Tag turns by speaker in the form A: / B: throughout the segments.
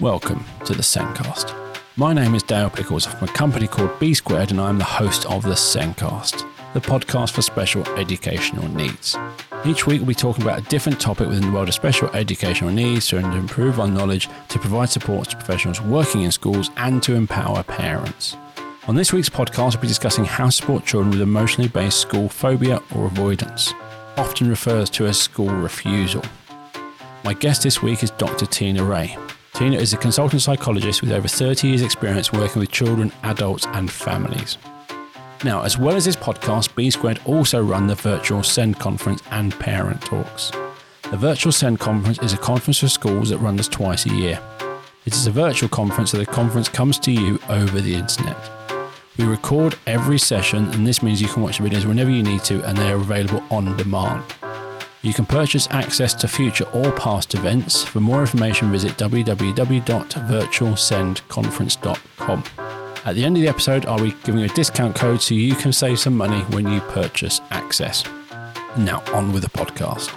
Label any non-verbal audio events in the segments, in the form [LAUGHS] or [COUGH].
A: Welcome to the Sencast. My name is Dale Pickles from a company called B Squared, and I'm the host of the Sencast, the podcast for special educational needs. Each week, we'll be talking about a different topic within the world of special educational needs to improve our knowledge, to provide support to professionals working in schools, and to empower parents. On this week's podcast, we'll be discussing how to support children with emotionally based school phobia or avoidance, often refers to as school refusal. My guest this week is Dr. Tina Rae. Tina is a consultant psychologist with over 30 years' experience working with children, adults, and families. Now, as well as this podcast, B Squared also run the virtual SEND conference and parent talks. The virtual SEND conference is a conference for schools that runs twice a year. It is a virtual conference, so the conference comes to you over the internet. We record every session, and this means you can watch the videos whenever you need to, and they are available on demand. You can purchase access to future or past events. For more information, visit www.virtualsendconference.com. At the end of the episode, I'll be giving a discount code so you can save some money when you purchase access. Now, on with the podcast.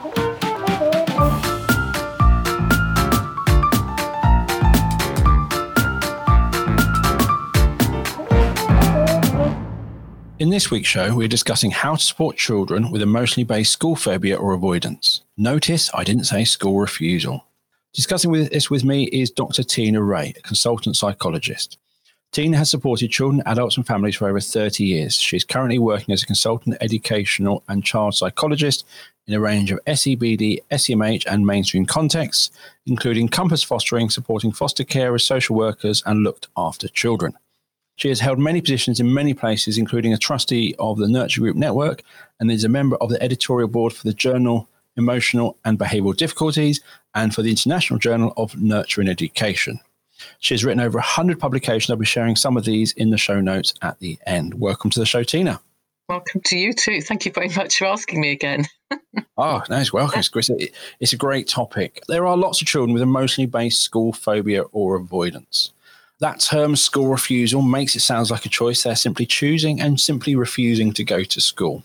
A: In this week's show, we're discussing how to support children with emotionally based school phobia or avoidance. Notice I didn't say school refusal. Discussing with this with me is Dr. Tina Rae, a consultant psychologist. Tina has supported children, adults, and families for over 30 years. She's currently working as a consultant, educational, and child psychologist in a range of SEBD, SEMH, and mainstream contexts, including Compass Fostering, supporting foster carers, social workers, and looked after children. She has held many positions in many places, including a trustee of the Nurture Group Network and is a member of the editorial board for the journal Emotional and Behavioral Difficulties and for the International Journal of Nurture and Education. She has written over 100 publications. I'll be sharing some of these in the show notes at the end. Welcome to the show, Tina.
B: Welcome to you too. Thank you very much for asking me again. [LAUGHS]
A: oh, nice. Welcome, Chris. It's a great topic. There are lots of children with emotionally based school phobia or avoidance. That term school refusal makes it sound like a choice. They're simply choosing and simply refusing to go to school.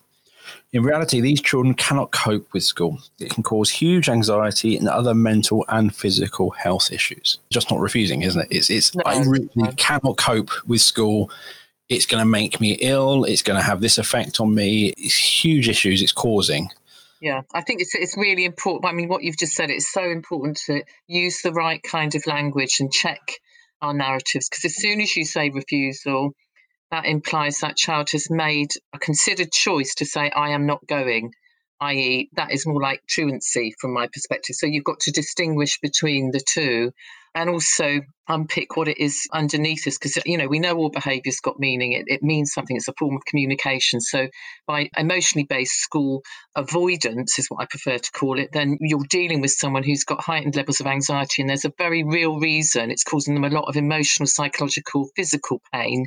A: In reality, these children cannot cope with school. It can cause huge anxiety and other mental and physical health issues. Just not refusing, isn't it? It's, it's no, I really no. cannot cope with school. It's going to make me ill. It's going to have this effect on me. It's huge issues it's causing.
B: Yeah, I think it's it's really important. I mean, what you've just said, it's so important to use the right kind of language and check our narratives because as soon as you say refusal, that implies that child has made a considered choice to say, I am not going, i.e., that is more like truancy from my perspective. So you've got to distinguish between the two and also um, unpick what it is underneath this because you know we know all behavior's got meaning. It, it means something. It's a form of communication. So by emotionally based school avoidance is what i prefer to call it then you're dealing with someone who's got heightened levels of anxiety and there's a very real reason. It's causing them a lot of emotional psychological physical pain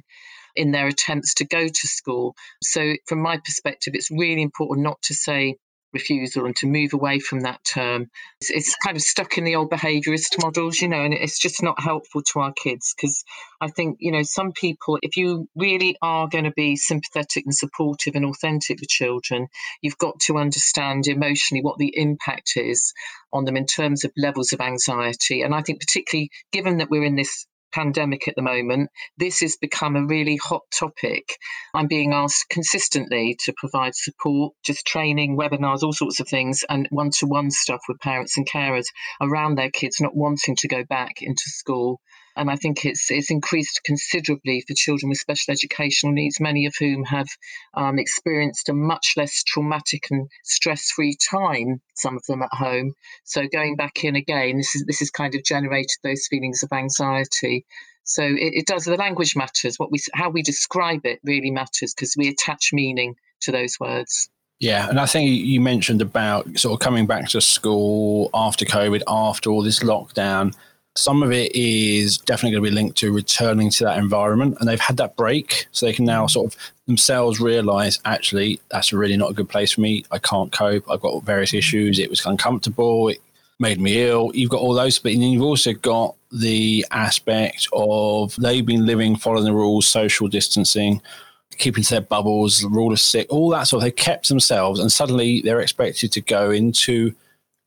B: in their attempts to go to school. So from my perspective it's really important not to say refusal and to move away from that term. It's, it's, kind of stuck in the old behaviorist models, you know, and it's just not helpful to our kids because I think, you know, some people, if you really are going to be sympathetic and supportive and authentic with children, you've got to understand emotionally what the impact is on them in terms of levels of anxiety. And I think, particularly given that we're in this pandemic at the moment, this has become a really hot topic. I'm being asked consistently to provide support, just training, webinars, all sorts of things, and one to one stuff with parents and carers around their kids not wanting to go back into school and I think it's it's increased considerably for children with special educational needs, many of whom have um, experienced a much less traumatic and stress-free time. Some of them at home, so going back in again, this is this has kind of generated those feelings of anxiety. So it, it does. The language matters. What we how we describe it really matters because we attach meaning to those words.
A: Yeah, and I think you mentioned about sort of coming back to school after COVID, after all this lockdown. Some of it is definitely going to be linked to returning to that environment, and they've had that break, so they can now mm. sort of themselves realize actually that's really not a good place for me. I can't cope. I've got various mm. issues. It was uncomfortable. It made me ill. You've got all those, but then you've also got the aspect of they've been living following the rules, social distancing, keeping to their bubbles, the rule of six, all that sort of. They kept themselves, and suddenly they're expected to go into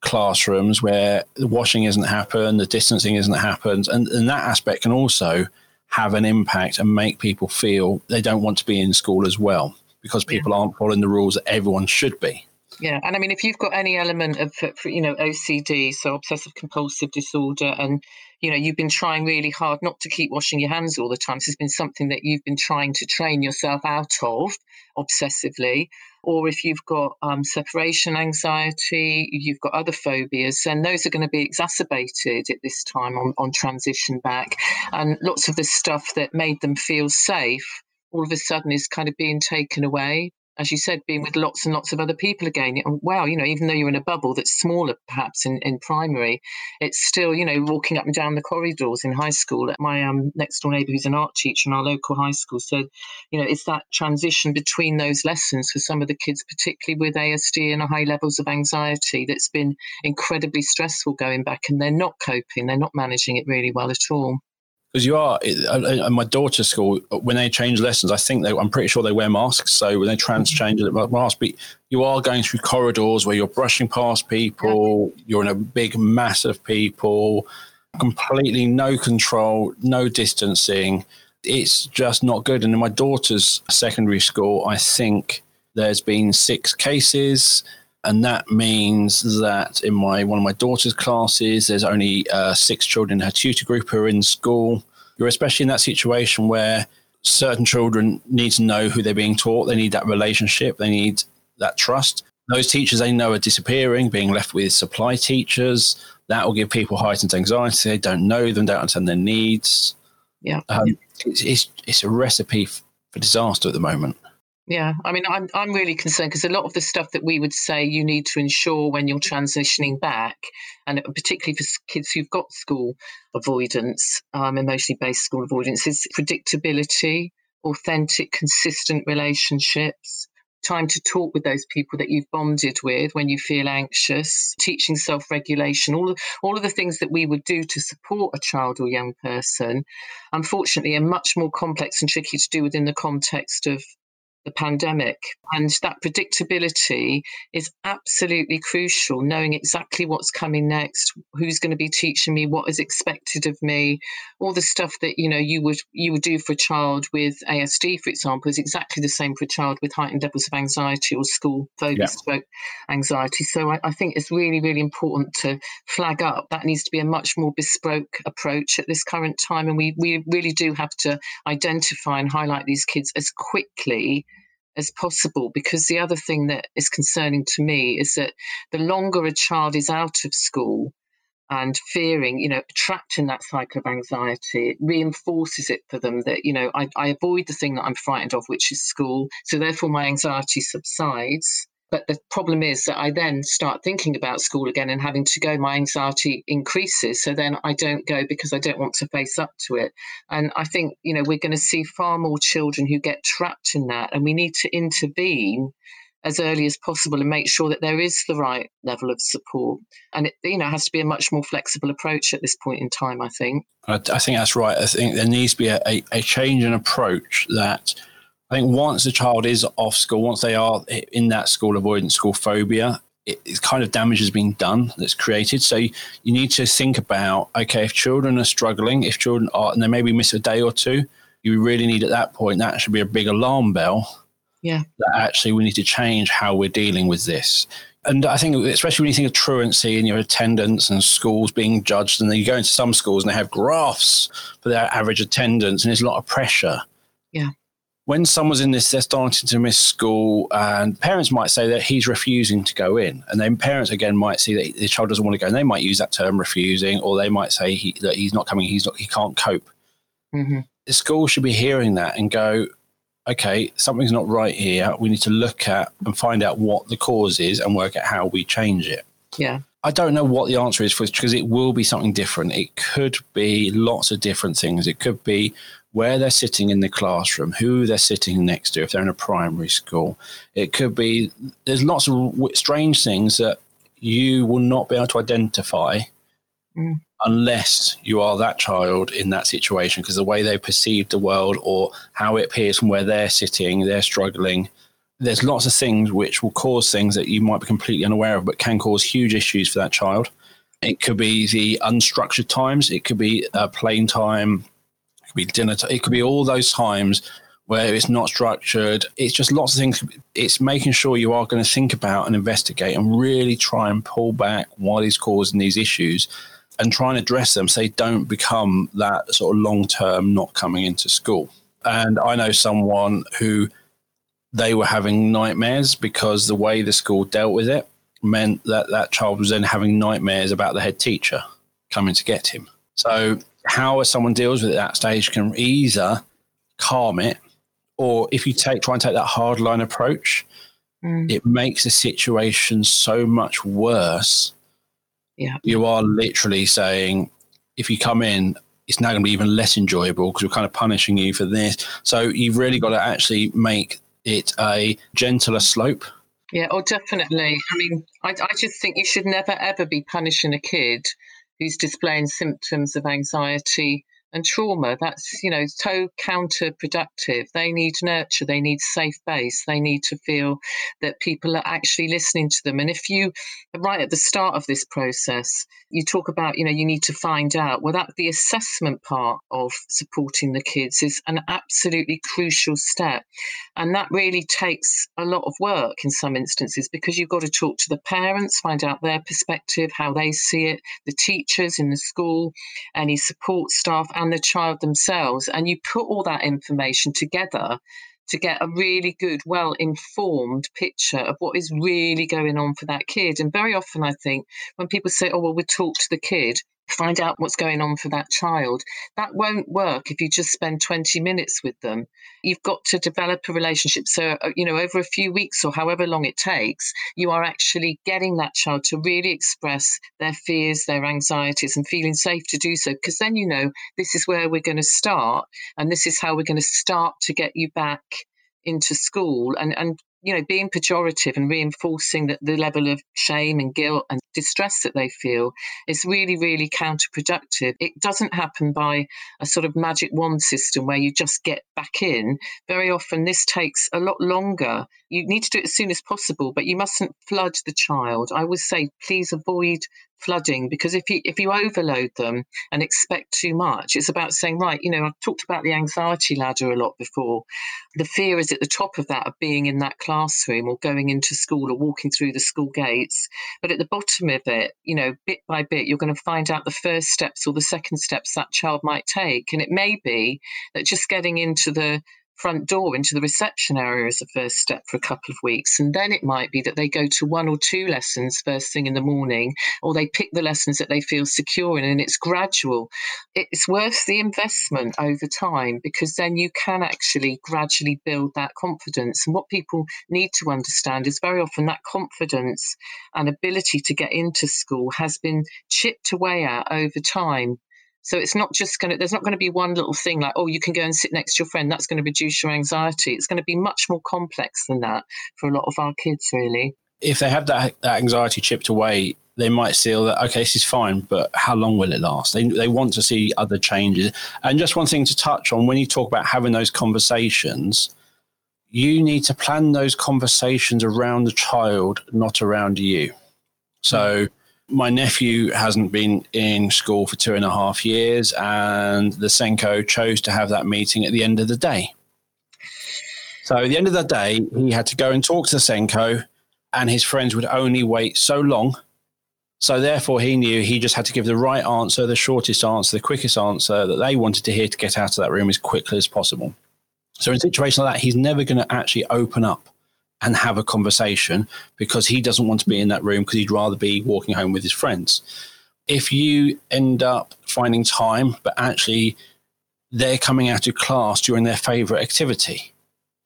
A: classrooms where the washing isn't happened, the distancing isn't happened, and, and that aspect can also have an impact and make people feel they don't want to be in school as well because people yeah. aren't following the rules that everyone should be.
B: Yeah, and I mean, if you've got any element of, uh, you know, OCD, so obsessive compulsive disorder, and you know, you've been trying really hard not to keep washing your hands all the time. So it's been something that you've been trying to train yourself out of obsessively. Or if you've got um, separation anxiety, you've got other phobias, and those are going to be exacerbated at this time on, on transition back. And lots of the stuff that made them feel safe all of a sudden is kind of being taken away as you said, being with lots and lots of other people again. Wow, you know, even though you're in a bubble that's smaller perhaps in, in primary, it's still, you know, walking up and down the corridors in high school. My um, next door neighbour, who's an art teacher in our local high school, said, you know, it's that transition between those lessons for some of the kids, particularly with ASD and high levels of anxiety, that's been incredibly stressful going back, and they're not coping, they're not managing it really well at all
A: because you are at my daughter's school when they change lessons i think they i'm pretty sure they wear masks. So when they trans mm-hmm. change it mask but you are going through corridors where you're brushing past people you're in a big mass of people completely no control no distancing. It's just not good. And in my daughter's secondary school i think there's been six cases and that means that in my one of my daughter's classes, there's only uh, six children in her tutor group who are in school. You're especially in that situation where certain children need to know who they're being taught. They need that relationship. They need that trust. Those teachers they know are disappearing, being left with supply teachers. That will give people heightened anxiety. They don't know them, don't understand their needs.
B: Yeah, um,
A: it's, it's it's a recipe for disaster at the moment.
B: Yeah, I mean, I'm I'm really concerned because a lot of the stuff that we would say you need to ensure when you're transitioning back, and particularly for kids who've got school avoidance, um, emotionally based school avoidance, is predictability, authentic, consistent relationships, time to talk with those people that you've bonded with when you feel anxious, teaching self-regulation, all all of the things that we would do to support a child or young person, unfortunately, are much more complex and tricky to do within the context of the pandemic. And that predictability is absolutely crucial, knowing exactly what's coming next, who's going to be teaching me, what is expected of me, all the stuff that you know you would you would do for a child with ASD, for example, is exactly the same for a child with heightened levels of anxiety or school focused yeah. anxiety. So I, I think it's really, really important to flag up that needs to be a much more bespoke approach at this current time. And we, we really do have to identify and highlight these kids as quickly as possible because the other thing that is concerning to me is that the longer a child is out of school and fearing, you know, trapped in that cycle of anxiety, it reinforces it for them that, you know, I, I avoid the thing that I'm frightened of, which is school. So therefore my anxiety subsides. But the problem is that I then start thinking about school again and having to go, my anxiety increases. So then I don't go because I don't want to face up to it. And I think, you know, we're going to see far more children who get trapped in that. And we need to intervene as early as possible and make sure that there is the right level of support. And it, you know, has to be a much more flexible approach at this point in time, I think.
A: I, I think that's right. I think there needs to be a, a, a change in approach that – I think once a child is off school, once they are in that school avoidance, school phobia, it, it's kind of damage has been done that's created. So you, you, need to think about okay, if children are struggling, if children are, and they maybe miss a day or two, you really need at that point that should be a big alarm bell.
B: Yeah,
A: that actually we need to change how we're dealing with this. And I think, especially when you think of truancy and your attendance and schools being judged, and then you go into some schools and they have graphs for their average attendance, and there's a lot of pressure.
B: Yeah
A: when someone's in this, they're starting to miss school, and parents might say that he's refusing to go in, and then parents again might see that the child doesn't want to go, and they might use that term refusing, or they might say he, that he's not coming, he's not, he can't cope. Mm-hmm. The school should be hearing that and go, okay, something's not right here. We need to look at and find out what the cause is and work out how we change it.
B: Yeah.
A: I don't know what the answer is for because it will be something different. It could be lots of different things. It could be where they're sitting in the classroom, who they're sitting next to, if they're in a primary school. It could be, there's lots of strange things that you will not be able to identify mm. unless you are that child in that situation, because the way they perceive the world or how it appears from where they're sitting, they're struggling. there's lots of things which will cause things that you might be completely unaware of, but can cause huge issues for that child. It could be the unstructured times. It could be a plain time. Could be dinner. T- it could be all those times where it's not structured. It's just lots of things. It's making sure you are going to think about and investigate and really try and pull back what is causing these issues and try and address them so they don't become that sort of long term not coming into school. And I know someone who they were having nightmares because the way the school dealt with it meant that that child was then having nightmares about the head teacher coming to get him. So, how someone deals with it at that stage can either calm it, or if you take try and take that hardline approach, mm. it makes the situation so much worse.
B: Yeah,
A: you are literally saying, if you come in, it's now going to be even less enjoyable because we're kind of punishing you for this. So you've really got to actually make it a gentler slope.
B: Yeah, oh, definitely. I mean, I, I just think you should never ever be punishing a kid who's displaying symptoms of anxiety and trauma. That's, you know, so counterproductive. They need nurture, they need safe base, they need to feel that people are actually listening to them. And if you, right at the start of this process, you talk about, you know, you need to find out, well, that the assessment part of supporting the kids is an absolutely crucial step. And that really takes a lot of work in some instances because you've got to talk to the parents, find out their perspective, how they see it, the teachers in the school, any support staff and the child themselves. And you put all that information together to get a really good, well informed picture of what is really going on for that kid. And very often, I think when people say, oh, well, we'll talk to the kid, find out what's going on for that child. That won't work if you just spend 20 minutes with them. You've got to develop a relationship. So, uh, you know, over a few weeks or however long it takes, you are actually getting that child to really express their fears, their anxieties, and feeling safe to do so. Because then you know this is where we're going to start, and this is how we're going to start to get you back into school and and you know, being pejorative and reinforcing that the level of shame and guilt and distress that they feel is really, really counterproductive. It doesn't happen by a sort of magic wand system where you just get back in. Very often, this takes a lot longer. You need to do it as soon as possible, but you mustn't flood the child. I would say, please avoid flooding because if you if you overload them and expect too much it's about saying right you know i've talked about the anxiety ladder a lot before the fear is at the top of that of being in that classroom or going into school or walking through the school gates. But at the bottom of it you know bit by bit you're going to find out the first steps or the second steps that child might take. And it may be that just getting into the front door into the reception area as a first step for a couple of weeks. And then it might be that they go to one or two lessons first thing in the morning, or they pick the lessons that they feel secure in, and it's gradual. It's worth the investment over time because then you can actually gradually build that confidence. And what people need to understand is very often that confidence and ability to get into school has been chipped away at over time so it's not just going to, there's not going to be one little thing like, oh, you can go and sit next to your friend. That's going to reduce your anxiety. It's going to be much more complex than that for a lot of our kids, really.
A: If they have that, that anxiety chipped away, they might feel that, okay, this is fine, but how long will it last? They, they want to see other changes. And just one thing to touch on when you talk about having those conversations, you need to plan those conversations around the child, not around you. So, my nephew hasn't been in school for two and a half years, and the SENCO chose to have that meeting at the end of the day. So at the end of the day, he had to go and talk to the SENCO, and his friends would only wait so long. So therefore, he knew he just had to give the right answer, the shortest answer, the quickest answer that they wanted to hear to get out of that room as quickly as possible. So in a situation like that, he's never going to actually open up and have a conversation because he doesn't want to be in that room because he'd rather be walking home with his friends. If you end up finding time, but actually they're coming out of class during their favorite activity,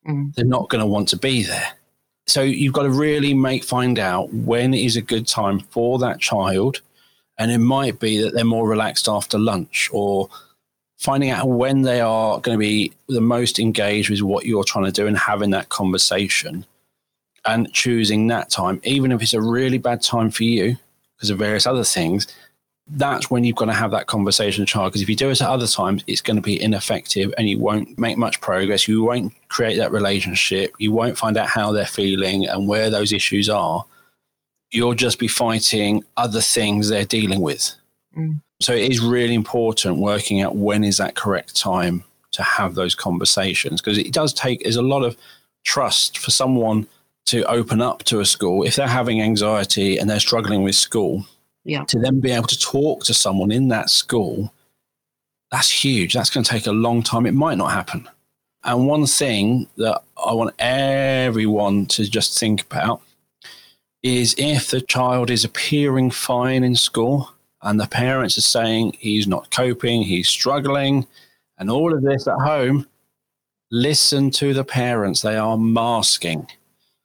A: mm. they're not going to want to be there. So you've got to really make find out when is a good time for that child. And it might be that they're more relaxed after lunch or finding out when they are going to be the most engaged with what you're trying to do and having that conversation and choosing that time, even if it's a really bad time for you because of various other things, that's when you've got to have that conversation with the child. Because if you do it at other times, it's going to be ineffective and you won't make much progress. You won't create that relationship. You won't find out how they're feeling and where those issues are. You'll just be fighting other things they're dealing with. Mm. So it is really important working out when is that correct time to have those conversations because it does take there's a lot of trust for someone to open up to a school if they're having anxiety and they're struggling with school
B: yeah.
A: to then be able to talk to someone in that school that's huge. That's going to take a long time. It might not happen. And one thing that i want everyone to just think about is if the child is appearing fine in school and the parents are saying he's not coping he's struggling and all of this at home listen to the parents. They are masking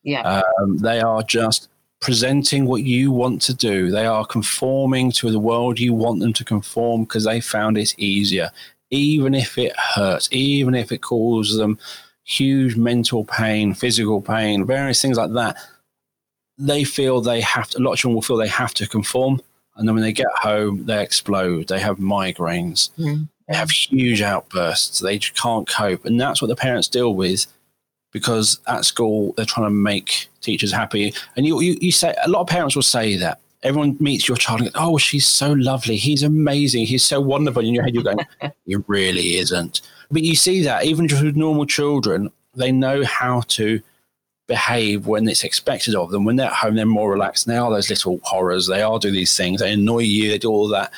B: yeah
A: um, they are just presenting what you want to do. They are conforming to the world you want them to conform because they found it easier, even if it hurts, even if it causes them huge mental pain, physical pain, various things like that. They feel they have to, a lot of children will feel they have to conform. And then when they get home, they explode. They have migraines. Mm. They have huge outbursts. They just can't cope. And that's what the parents deal with because at school they're trying to make teachers happy. And you, you, you say a lot of parents will say that. Everyone meets your child and goes, Oh, she's so lovely. He's amazing. He's so wonderful. in your head, you're going, [LAUGHS] He really isn't. But you see that even just with normal children, they know how to behave when it's expected of them. When they're at home, they're more relaxed. And they are those little horrors. They are do these things. They annoy you. They do all that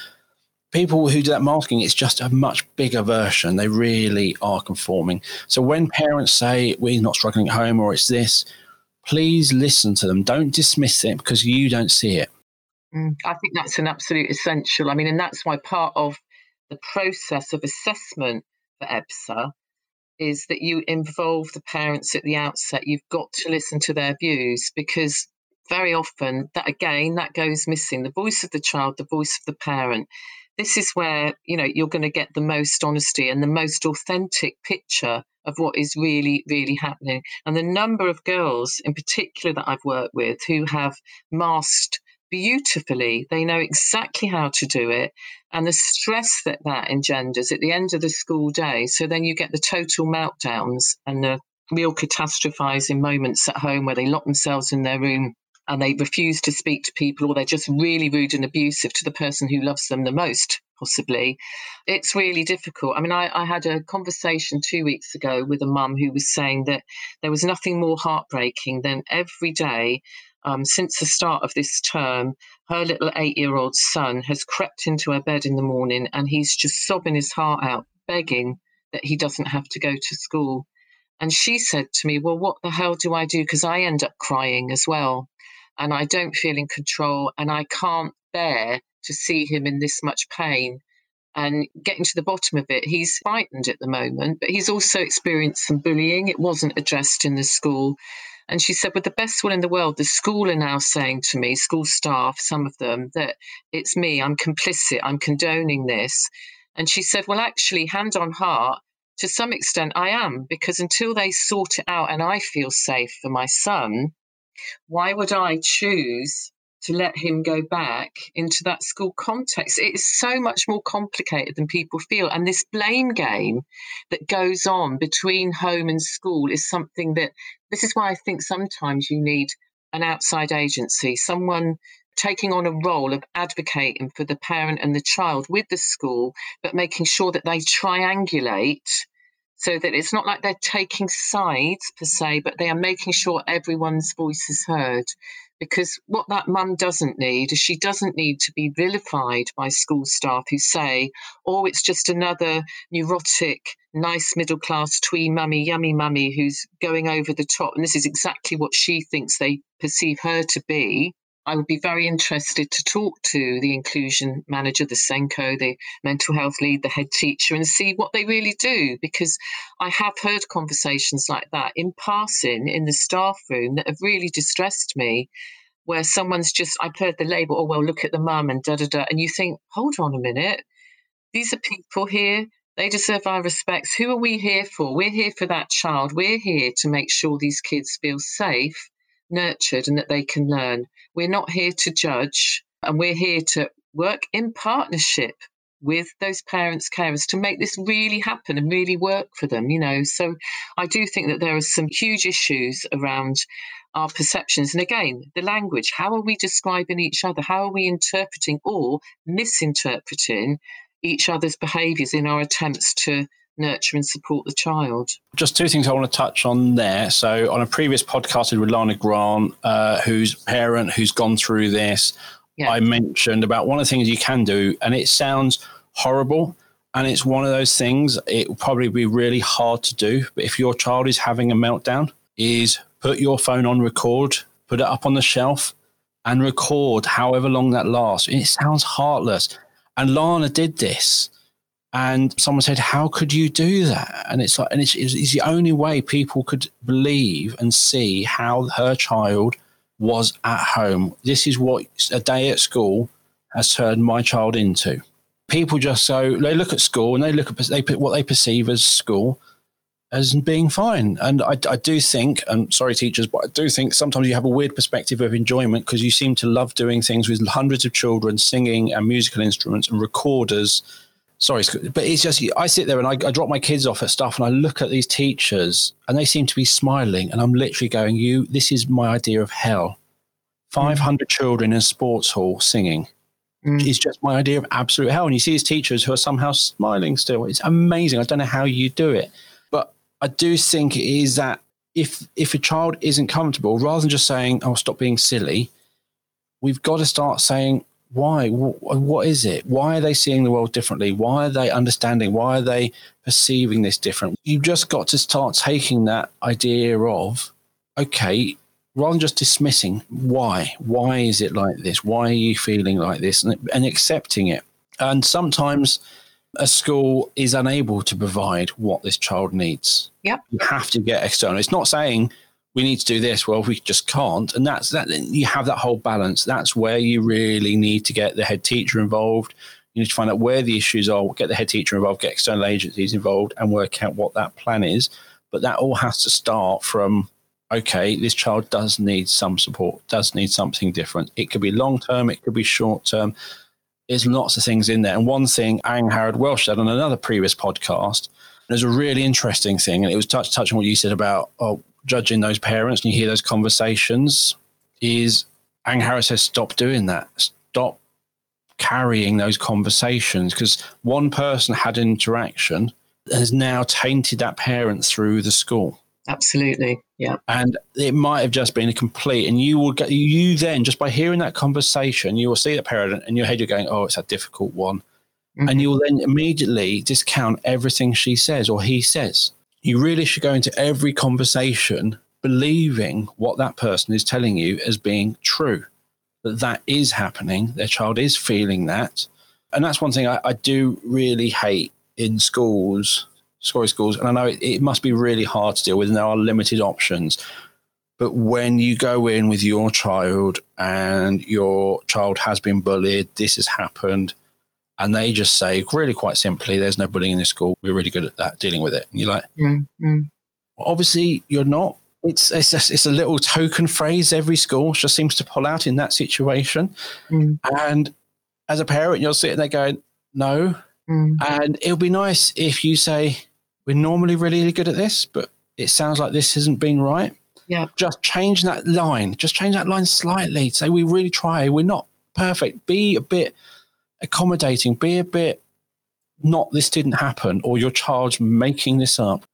A: people who do that masking, it's just a much bigger version. They really are conforming. So when parents say we're not struggling at home or it's this, please listen to them. Don't dismiss it because you don't see it.
B: Mm, I think that's an absolute essential. I mean, and that's why part of the process of assessment for EBSA is that you involve the parents at the outset. You've got to listen to their views because very often that again that goes missing the voice of the child the voice of the parent this is where you know you're going to get the most honesty and the most authentic picture of what is really really happening. And the number of girls in particular that I've worked with who have masked beautifully they know exactly how to do it and the stress that that engenders at the end of the school day. So then you get the total meltdowns and the real catastrophizing moments at home where they lock themselves in their room and they refuse to speak to people or they're just really rude and abusive to the person who loves them the most possibly. It's really difficult. I mean I, I, had a conversation two weeks ago with a mum who was saying that there was nothing more heartbreaking than every day um, since the start of this term her little eight year old son has crept into her bed in the morning and he's just sobbing his heart out begging that he doesn't have to go to school. And she said to me well what the hell do i do? Because i end up crying as well and I don't feel in control and I can't bear to see him in this much pain. And getting to the bottom of it, he's frightened at the moment, but he's also experienced some bullying. It wasn't addressed in the school. And she said, with the best will in the world, the school are now saying to me, school staff, some of them, that it's me, I'm complicit, I'm condoning this. And she said, well, actually, hand on heart, to some extent, I am, because until they sort it out and I feel safe for my son, why would I choose to let him go back into that school context? It is so much more complicated than people feel. And this blame game that goes on between home and school is something that this is why I think sometimes you need an outside agency, someone taking on a role of advocating for the parent and the child with the school, but making sure that they triangulate so that it's not like they're taking sides per se, but they are making sure everyone's voice is heard. Because what that mum doesn't need is she doesn't need to be vilified by school staff who say, oh, it's just another neurotic, nice middle class tween mummy, yummy mummy who's going over the top. And this is exactly what she thinks they perceive her to be. I would be very interested to talk to the inclusion manager, the SENCO, the mental health lead, the head teacher, and see what they really do. Because I have heard conversations like that in passing in the staff room that have really distressed me, where someone's just, I've heard the label, oh, well, look at the mum and da da da. And you think, hold on a minute, these are people here. They deserve our respects. Who are we here for? We're here for that child. We're here to make sure these kids feel safe nurtured and that they can learn. We're not here to judge and we're here to work in partnership with those parents, carers to make this really happen and really work for them, you know. So I do think that there are some huge issues around our perceptions. And again, the language how are we describing each other? How are we interpreting or misinterpreting each other's behaviours in our attempts to nurture and support the child.
A: Just two things I want to touch on there. So, on a previous podcast with Lana Grant, uh, whose parent who's gone through this, yeah. I mentioned about one of the things you can do, and it sounds horrible. And it's one of those things, it will probably be really hard to do. But if your child is having a meltdown, is put your phone on record, put it up on the shelf, and record however long that lasts. It sounds heartless. And Lana did this. And someone said, How could you do that? And it's like, and it's, it's the only way people could believe and see how her child was at home. This is what a day at school has turned my child into. People just so they look at school and they look at they put what they perceive as school as being fine. And I, I do think, and sorry, teachers, but I do think sometimes you have a weird perspective of enjoyment because you seem to love doing things with hundreds of children singing and musical instruments and recorders. Sorry, but it's just I sit there and I, I drop my kids off at stuff and I look at these teachers and they seem to be smiling and I'm literally going, "You, this is my idea of hell." Five hundred mm. children in a sports hall singing mm. is just my idea of absolute hell. And you see these teachers who are somehow smiling still. It's amazing. I don't know how you do it, but I do think it is that if if a child isn't comfortable, rather than just saying, "Oh, stop being silly," we've got to start saying, "Why? what is it? Why are they seeing the world differently? Why are they understanding? Why are they perceiving this different?" You've just got to start taking that idea of, okay, rather than just dismissing why why is it like this why are you feeling like this and, and accepting it and sometimes a school is unable to provide what this child needs.
B: Yep.
A: You have to get external. It's not saying we need to do this. Well, we just can't. And that's that. You have that whole balance. That's where you really need to get the head teacher involved. You need to find out where the issues are, get the head teacher involved, get external agencies involved, and work out what that plan is. But that all has to start from okay, this child does need some support, does need something different. It could be long term, it could be short term there's lots of things in there. And one thing Ang Howard Welsh said on another previous podcast, there's a really interesting thing, and it was touch touching what you said about oh, judging those parents, and you hear those conversations. Is Ang Harris says stop doing that. Stop carrying those conversations because one person had an interaction has now tainted that parent through the school.
B: Absolutely. Yeah.
A: And it might have just been a complete, and you will get, you then, just by hearing that conversation, you will see the parent and your head, you're going, oh, it's a difficult one. Mm-hmm. And you'll then immediately discount everything she says or he says. You really should go into every conversation believing what that person is telling you as being true, that that is happening. Their child is feeling that. And that's one thing I, I do really hate in schools scoring schools. And I know it, it must be really hard to deal with, and there are limited options. But when you go in with your child and your child has been bullied, this has happened, and they just say, really quite simply, there's no bullying in this school. We're really good at that, dealing with it. And you're like, mm-hmm. obviously, you're not. It's, it's, just, it's a little token phrase every school just seems to pull out in that situation. Mm. And as a parent, you're sitting there going, no. Mm. And it'll be nice if you say, we're normally really good at this, but it sounds like this hasn't been right.
B: Yeah.
A: Just change that line. Just change that line slightly. Say we really try. We're not perfect. Be a bit accommodating. Be a bit not this didn't happen or your child's making this up.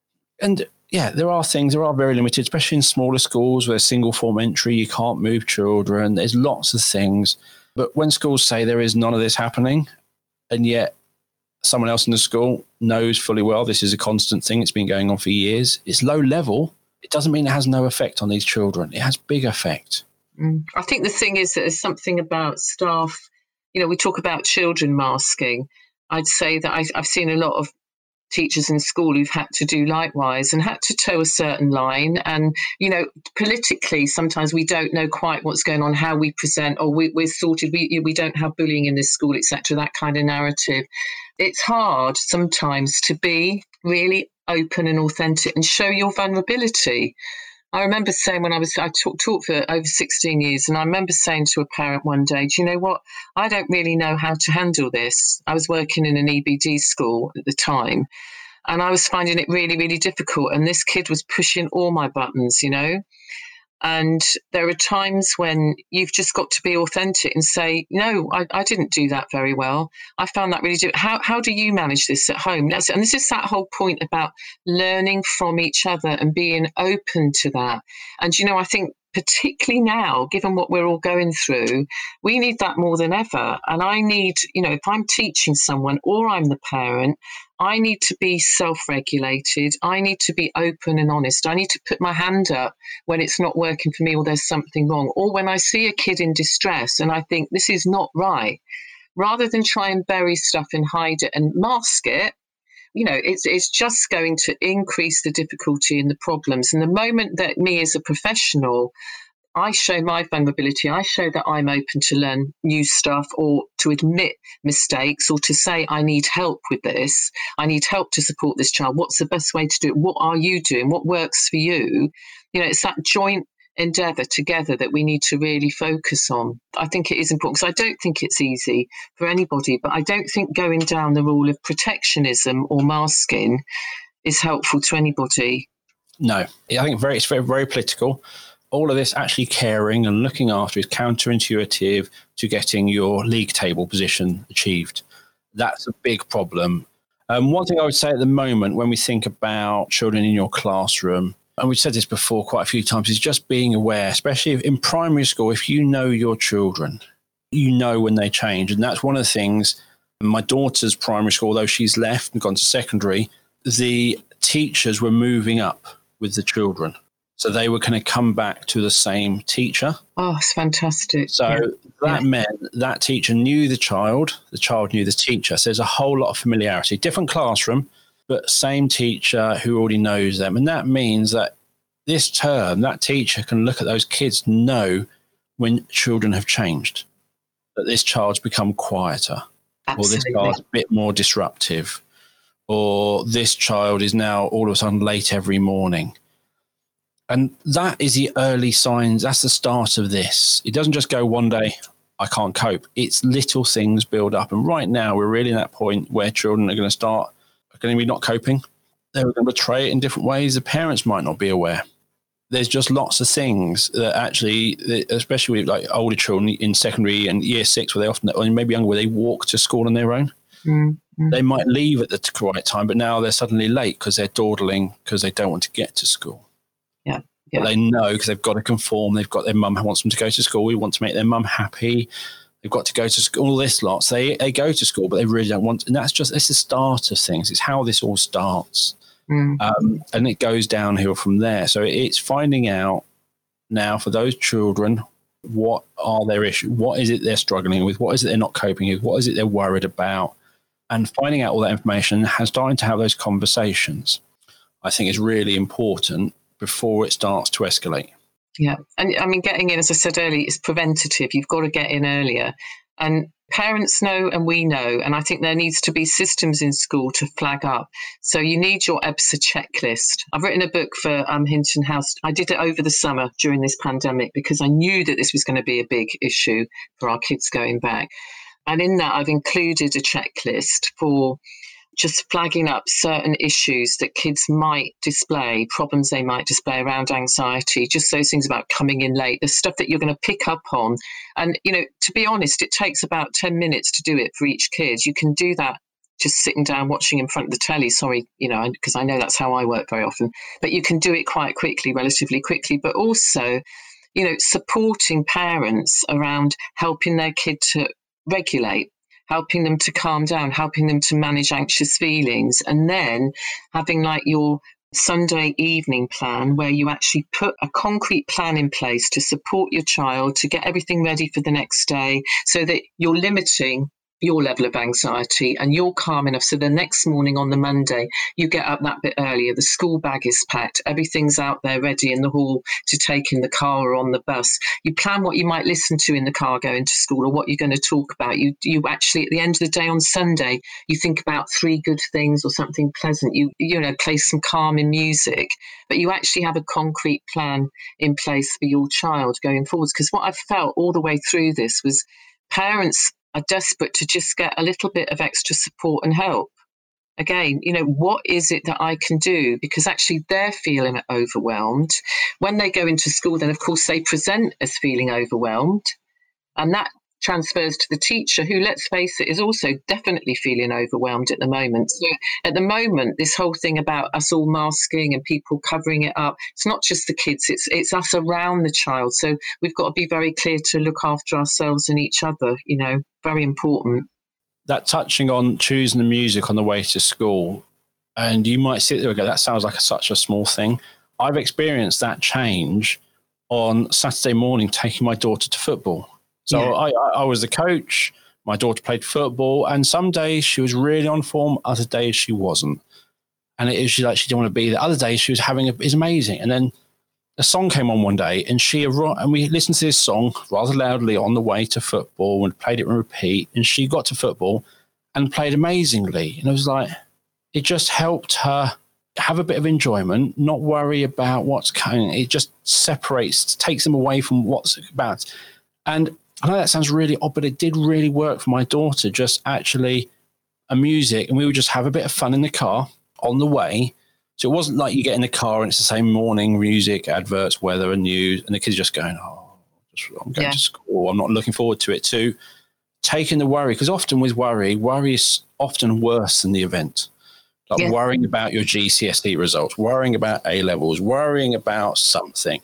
A: And yeah, there are things, there are very limited, especially in smaller schools where single form entry, you can't move children. There's lots of things. But when schools say there is none of this happening, and yet someone else in the school knows fully well this is a constant thing. It's been going on for years. It's low level. It doesn't mean it has no effect on these children. It has big effect.
B: Mm. I think the thing is that there's something about staff. You know, we talk about children masking. I'd say that I, I've seen a lot of teachers in school who've had to do likewise and had to toe a certain line. And, you know, politically, sometimes we don't know quite what's going on, how we present, or we, are sorted, we, we don't have bullying in this school, etc., that kind of narrative. It's hard sometimes to be really open and authentic and show your vulnerability. I remember saying when I was, I taught, taught for over 16 years, and I remember saying to a parent one day, Do you know what? I don't really know how to handle this. I was working in an EBD school at the time, and I was finding it really, really difficult. And this kid was pushing all my buttons, you know? And there are times when you've just got to be authentic and say, no, I, I didn't do that very well. I found that really difficult. How, how do you manage this at home? That's, and this is that whole point about learning from each other and being open to that. And, you know, I think particularly now, given what we're all going through, we need that more than ever. And I need, you know, if I'm teaching someone or I'm the parent, I need to be self regulated. I need to be open and honest. I need to put my hand up when it's not working for me or there's something wrong. Or when I see a kid in distress and I think this is not right, rather than try and bury stuff and hide it and mask it, you know, it's, it's just going to increase the difficulty and the problems. And the moment that me as a professional I show my vulnerability. I show that I'm open to learn new stuff or to admit mistakes or to say, I need help with this. I need help to support this child. What's the best way to do it? What are you doing? What works for you? You know, it's that joint endeavour together that we need to really focus on. I think it is important because I don't think it's easy for anybody, but I don't think going down the rule of protectionism or masking is helpful to anybody.
A: No, I think very it's very very political all of this actually caring and looking after is counterintuitive to getting your league table position achieved. That's a big problem. Um, one thing I would say at the moment when we think about children in your classroom, and we've said this before quite a few times, is just being aware, especially in primary school, if you know your children, you know when they change. And that's one of the things my daughter's primary school, although she's left and gone to secondary, the teachers were moving up with the children. So they were going to come back to the same teacher.
B: Oh, it's fantastic.
A: So yeah. that yeah. meant that teacher knew the child, the child knew the teacher. So there's a whole lot of familiarity. Different classroom, but same teacher who already knows them. And that means that this term, that teacher can look at those kids, know when children have changed, that this child's become quieter,
B: Absolutely.
A: or this child's a bit more disruptive, or this child is now all of a sudden late every morning and that is the early signs. That's the start of this. It doesn't just go one day, I can't cope. It's little things build up. And right now, we're really in that point where children are going to start, are going to be not coping. They're going to betray it in different ways. The parents might not be aware. There's just lots of things that actually, especially with like older children in secondary and year six, where they often, or maybe younger, where they walk to school on their own. Mm-hmm. They might leave at the right time, but now they're suddenly late because they're dawdling because they don't want to get to school.
B: Yeah.
A: They know because they've got to conform. They've got their mum wants them to go to school. We want to make their mum happy. They've got to go to school. All this lot. So they, they go to school, but they really don't want. And that's just it's the start of things. It's how this all starts, mm. um, and it goes downhill from there. So it's finding out now for those children what are their issues, what is it they're struggling with, what is it they're not coping with, what is it they're worried about, and finding out all that information and starting to have those conversations. I think is really important before it starts to escalate.
B: Yeah. And I mean, getting in, as I said earlier, is preventative. You've got to get in earlier. And parents know and we know. And I think there needs to be systems in school to flag up. So you need your EBSA checklist. I've written a book for um, Hinton House. I did it over the summer during this pandemic because I knew that this was going to be a big issue for our kids going back. And in that, I've included a checklist for just flagging up certain issues that kids might display, problems they might display around anxiety, just those things about coming in late, the stuff that you're going to pick up on. And, you know, to be honest, it takes about 10 minutes to do it for each kid. You can do that just sitting down watching in front of the telly. Sorry, you know, because I know that's how I work very often. But you can do it quite quickly, relatively quickly. But also, you know, supporting parents around helping their kid to regulate helping them to calm down, helping them to manage anxious feelings, and then having like your Sunday evening plan where you actually put a concrete plan in place to support your child to get everything ready for the next day so that you're limiting your level of anxiety and you're calm enough. So the next morning on the monday you get up that bit earlier the school bag is packed everything's out there ready in the hall to take in the car or on the bus. You plan what you might listen to in the car going to school or what you're going to talk about. You you actually at the end of the day on sunday you think about three good things or something pleasant. You you know play some calming music but you actually have a concrete plan in place for your child going forwards. Because what i've felt all the way through this was parents are desperate to just get a little bit of extra support and help. Again, you know, what is it that I can do? Because actually they're feeling overwhelmed. When they go into school, then of course they present as feeling overwhelmed. And that transfers to the teacher, who, let's face it, is also definitely feeling overwhelmed at the moment. So, at the moment, this whole thing about us all masking and people covering it up, it's not just the kids, it's, it's us around the child. So, we've got to be very clear to look after ourselves and each other, you know, very important.
A: That touching on choosing the music on the way to school, and you might sit there and go, that sounds like a, such a small thing. I've experienced that change on Saturday morning taking my daughter to football so yeah. I, I was the coach. My daughter played football, and some days she was really on form, other days she wasn't. And it was she like she didn't want to be there. Other days she was having a, it's amazing. And then a song came on one day, and she and we listened to this song rather loudly on the way to football and played it on repeat. And she got to football and played amazingly. And it was like it just helped her have a bit of enjoyment, not worry about what's coming. It just separates, takes them away from what's about. And I know that sounds really odd, but it did really work for my daughter. Just actually a music, and we would just have a bit of fun in the car on the way. So it wasn't like you get in the car and it's the same morning music, adverts, weather, and news, and the kids just going, "Oh, I'm going yeah. to school. I'm not looking forward to it." To taking the worry, because often with worry, worry is often worse than the event. Like yeah. worrying about your GCSE results, worrying about A levels, worrying about something.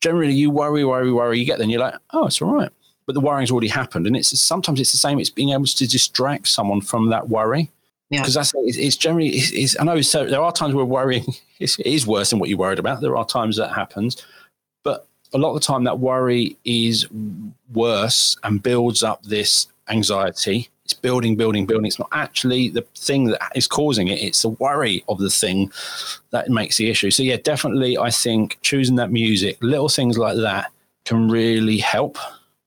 A: Generally, you worry, worry, worry. You get there, and you're like, "Oh, it's all right." But the worrying's already happened. And it's sometimes it's the same. It's being able to distract someone from that worry. Because yeah. that's it's, it's generally it's, it's, I know so there are times where worrying [LAUGHS] is, is worse than what you're worried about. There are times that happens, but a lot of the time that worry is worse and builds up this anxiety. It's building, building, building. It's not actually the thing that is causing it. It's the worry of the thing that makes the issue. So yeah, definitely, I think choosing that music, little things like that, can really help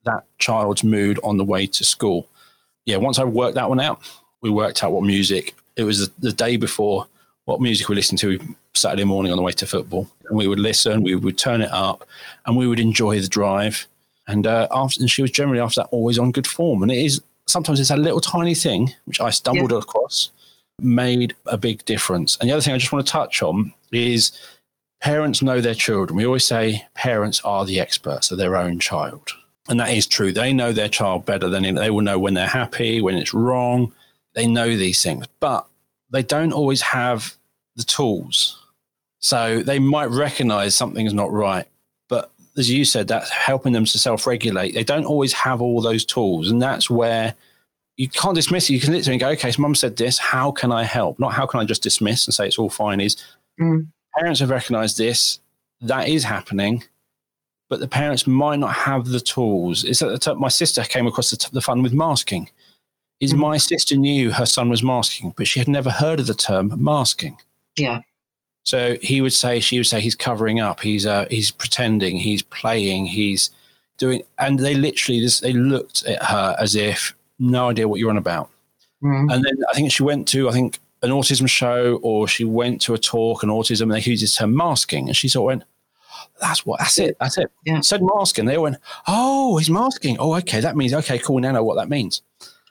A: that child's mood on the way to school. Yeah, once I worked that one out, we worked out what music. It was the, the day before what music we listened to Saturday morning on the way to football. And we would listen, we would turn it up, and we would enjoy the drive. And uh, after, and she was generally after that always on good form. And it is sometimes it's a little tiny thing which I stumbled yeah. across made a big difference. And the other thing I just want to touch on is parents know their children. We always say parents are the experts of their own child. And that is true. They know their child better than they will know when they're happy, when it's wrong. They know these things, but they don't always have the tools. So they might recognize something's not right. But as you said, that's helping them to self regulate. They don't always have all those tools. And that's where you can't dismiss it. You can literally go, okay, so mum said this. How can I help? Not how can I just dismiss and say it's all fine. Is mm. parents have recognized this. That is happening but the parents might not have the tools. Is that my sister came across the, the fun with masking? Is mm-hmm. my sister knew her son was masking, but she had never heard of the term masking.
B: Yeah.
A: So he would say, she would say, he's covering up, he's uh, he's pretending, he's playing, he's doing, and they literally just they looked at her as if no idea what you're on about. Mm-hmm. And then I think she went to, I think, an autism show or she went to a talk on autism and they used this term masking, and she sort of went, that's what that's it. That's it. Yeah. Said masking. They went, Oh, he's masking. Oh, okay. That means okay, cool. Now I know what that means.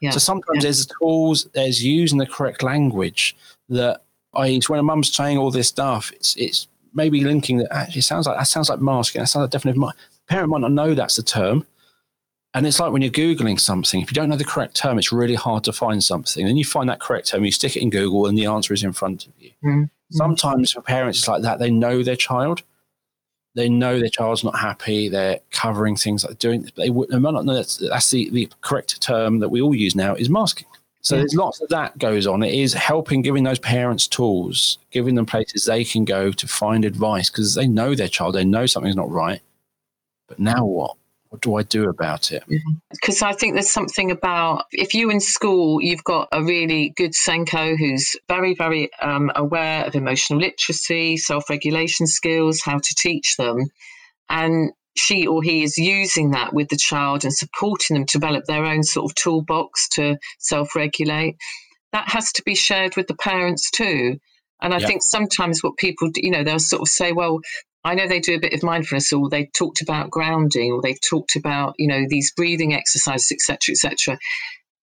A: Yeah. So sometimes yeah. there's tools, there's using the correct language that I when a mum's saying all this stuff, it's it's maybe linking that actually sounds like that sounds like masking. That sounds like definitely my parent might not know that's the term. And it's like when you're Googling something, if you don't know the correct term, it's really hard to find something. Then you find that correct term, you stick it in Google, and the answer is in front of you. Mm-hmm. Sometimes for parents, it's like that. They know their child they know their child's not happy. They're covering things like doing. They, they might not know that's, that's the, the correct term that we all use now is masking. So yeah. there's lots of that goes on. It is helping giving those parents tools, giving them places they can go to find advice because they know their child, they know something's not right. But now what? What do I do about it?
B: Because I think there's something about if you in school, you've got a really good SENCO who's very, very um, aware of emotional literacy, self regulation skills, how to teach them. And she or he is using that with the child and supporting them to develop their own sort of toolbox to self regulate. That has to be shared with the parents too. And I think sometimes what people, you know, they'll sort of say, well, I know they do a bit of mindfulness, or they've talked about grounding, or they've talked about, you know, these breathing exercises, etc., etc.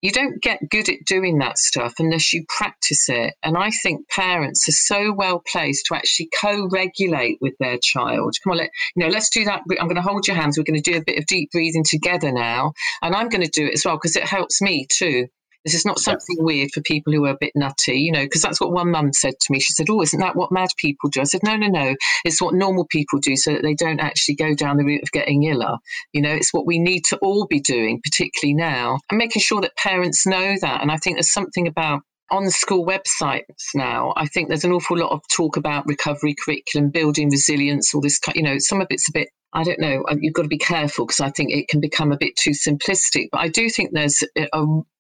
B: You don't get good at doing that stuff unless you practice it. And I think parents are so well placed to actually co-regulate with their child. Come on, let, you know, let's do that. I'm going to hold your hands. We're going to do a bit of deep breathing together now, and I'm going to do it as well because it helps me too. This is not something yeah. weird for people who are a bit nutty, you know, because that's what one mum said to me. She said, Oh, isn't that what mad people do? I said, No, no, no. It's what normal people do so that they don't actually go down the route of getting iller. You know, it's what we need to all be doing, particularly now, and making sure that parents know that. And I think there's something about on the school websites now, I think there's an awful lot of talk about recovery curriculum, building resilience, all this, you know, some of it's a bit I don't know. You've got to be careful because I think it can become a bit too simplistic. But I do think there's a,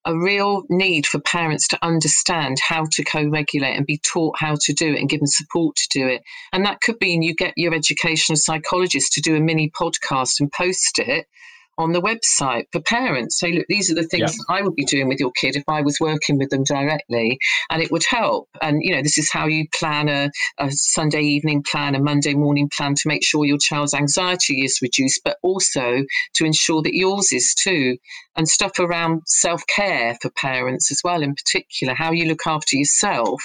B: a real need for parents to understand how to co regulate and be taught how to do it and given support to do it. And that could mean you get your educational psychologist to do a mini podcast and post it on the website for parents. Say, look, these are the things yeah. I would be doing with your kid if I was working with them directly, and it would help. And you know, this is how you plan a, a Sunday evening plan, a Monday morning plan to make sure your child's anxiety is reduced, but also to ensure that yours is too. And stuff around self care for parents as well, in particular, how you look after yourself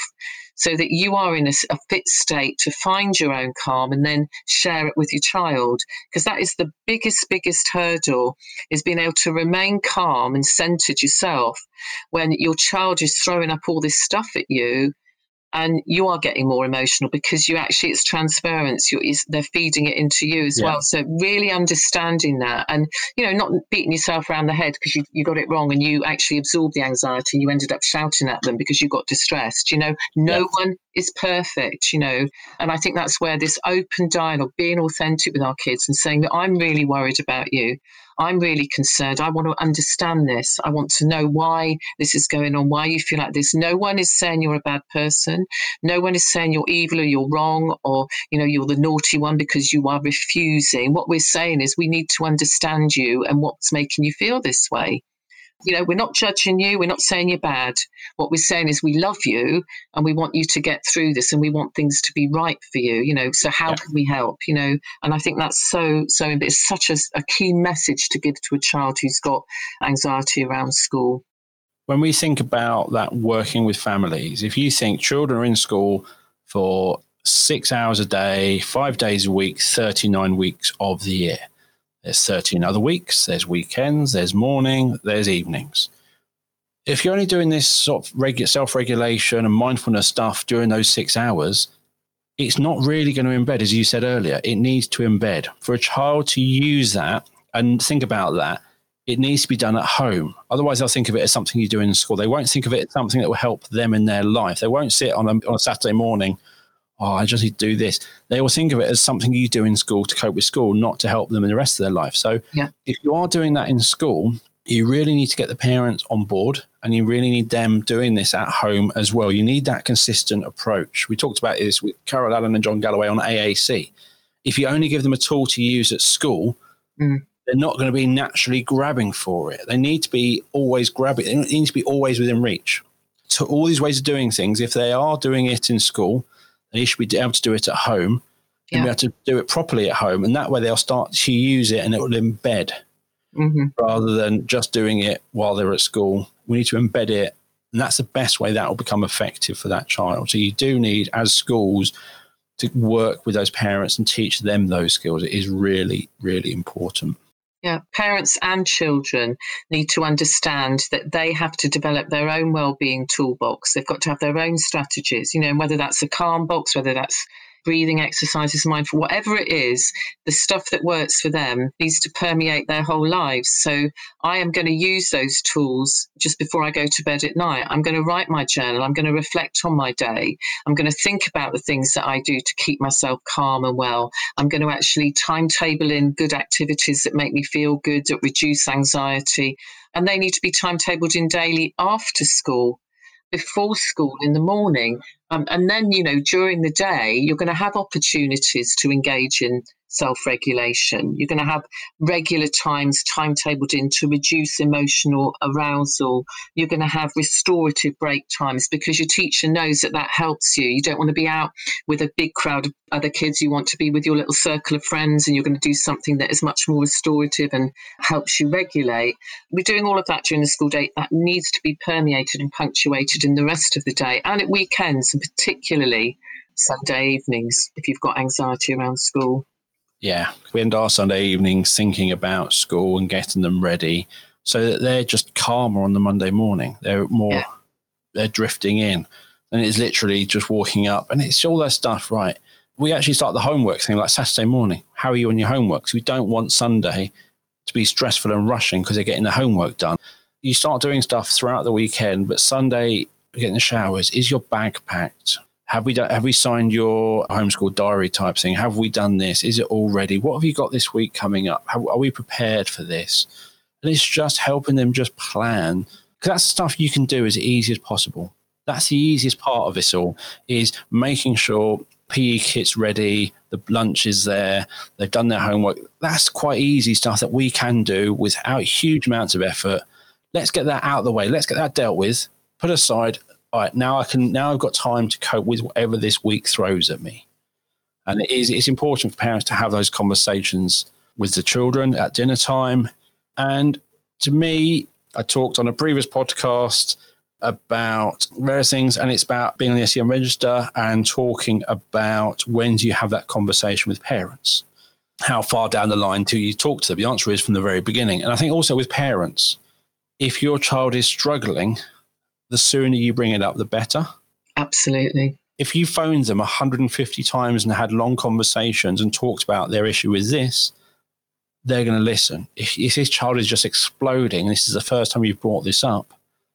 B: so that you are in a, a, fit state to find your own calm and then share it with your child. Because that is the biggest biggest hurdle is being able to remain calm and centered yourself when your child is throwing up all this stuff at you and you are getting more emotional because you actually it's transference you they're feeding it into you as yeah. well so really understanding that and you know not beating yourself around the head because you, you got it wrong and you actually absorbed the anxiety and you ended up shouting at them because you got distressed you know no yeah. one is perfect you know and i think that's where this open dialogue being authentic with our kids and saying that i'm really worried about you I'm really concerned. I want to understand this. I want to know why this is going on, why you feel like this. No one is saying you're a bad person. No one is saying you're evil or you're wrong or, you know, you're the naughty one because you are refusing. What we're saying is we need to understand you and what's making you feel this way you know, we're not judging you. We're not saying you're bad. What we're saying is we love you and we want you to get through this and we want things to be right for you, you know. So how yeah. can we help, you know? And I think that's so, so, it's such a, a key message to give to a child who's got anxiety around school.
A: When we think about that working with families, if you think children are in school for six hours a day, five days a week, 39 weeks of the year, there's 13 other weeks, there's weekends, there's morning, there's evenings. If you're only doing this sort of self regulation and mindfulness stuff during those six hours, it's not really going to embed, as you said earlier. It needs to embed. For a child to use that and think about that, it needs to be done at home. Otherwise, they'll think of it as something you do in school. They won't think of it as something that will help them in their life. They won't sit on a, on a Saturday morning oh, I just need to do this. They will think of it as something you do in school to cope with school, not to help them in the rest of their life. So yeah. if you are doing that in school, you really need to get the parents on board and you really need them doing this at home as well. You need that consistent approach. We talked about this with Carol Allen and John Galloway on AAC. If you only give them a tool to use at school, mm. they're not going to be naturally grabbing for it. They need to be always grabbing. They need to be always within reach. So all these ways of doing things, if they are doing it in school, they should be able to do it at home yeah. and be able to do it properly at home. And that way they'll start to use it and it will embed mm-hmm. rather than just doing it while they're at school. We need to embed it. And that's the best way that will become effective for that child. So you do need, as schools, to work with those parents and teach them those skills. It is really, really important.
B: Yeah, parents and children need to understand that they have to develop their own well-being toolbox. They've got to have their own strategies, you know, whether that's a calm box, whether that's breathing exercises, mindful, whatever it is, the stuff that works for them needs to permeate their whole lives. So I am going to use those tools just before I go to bed at night. I'm going to write my journal. I'm going to reflect on my day. I'm going to think about the things that I do to keep myself calm and well. I'm going to actually timetable in good activities that make me feel good, that reduce anxiety. And they need to be timetabled in daily after school before school in the morning. Um, and then, you know, during the day, you're going to have opportunities to engage in self regulation. You're going to have regular times timetabled in to reduce emotional arousal. You're going to have restorative break times because your teacher knows that that helps you. You don't want to be out with a big crowd of other kids. You want to be with your little circle of friends and you're going to do something that is much more restorative and helps you regulate. We're doing all of that during the school day. That needs to be permeated and punctuated in the rest of the day and at weekends, and particularly Sunday evenings if you've got anxiety around school.
A: Yeah, we end our Sunday evenings thinking about school and getting them ready so that they're just calmer on the Monday morning. They're more, yeah. they're drifting in. And it's literally just walking up and it's all that stuff, right? We actually start the homework thing like Saturday morning. How are you on your homework? So we don't want Sunday to be stressful and rushing because they're getting the homework done. You start doing stuff throughout the weekend, but Sunday, getting the showers, is your bag packed? Have we done, have we signed your homeschool diary type thing? Have we done this? Is it all ready? What have you got this week coming up? How, are we prepared for this? And it's just helping them just plan because that's stuff you can do as easy as possible. That's the easiest part of this all is making sure PE kit's ready, the lunch is there, they've done their homework. That's quite easy stuff that we can do without huge amounts of effort. Let's get that out of the way. Let's get that dealt with, put aside, all right, now I can now I've got time to cope with whatever this week throws at me. And it is it's important for parents to have those conversations with the children at dinner time. And to me, I talked on a previous podcast about various things, and it's about being on the SEN register and talking about when do you have that conversation with parents? How far down the line do you talk to them? The answer is from the very beginning. And I think also with parents, if your child is struggling the sooner you bring it up, the better.
B: Absolutely.
A: If you phoned them 150 times and had long conversations and talked about their issue with this, they're going to listen. If, if this child is just exploding, this is the first time you've brought this up,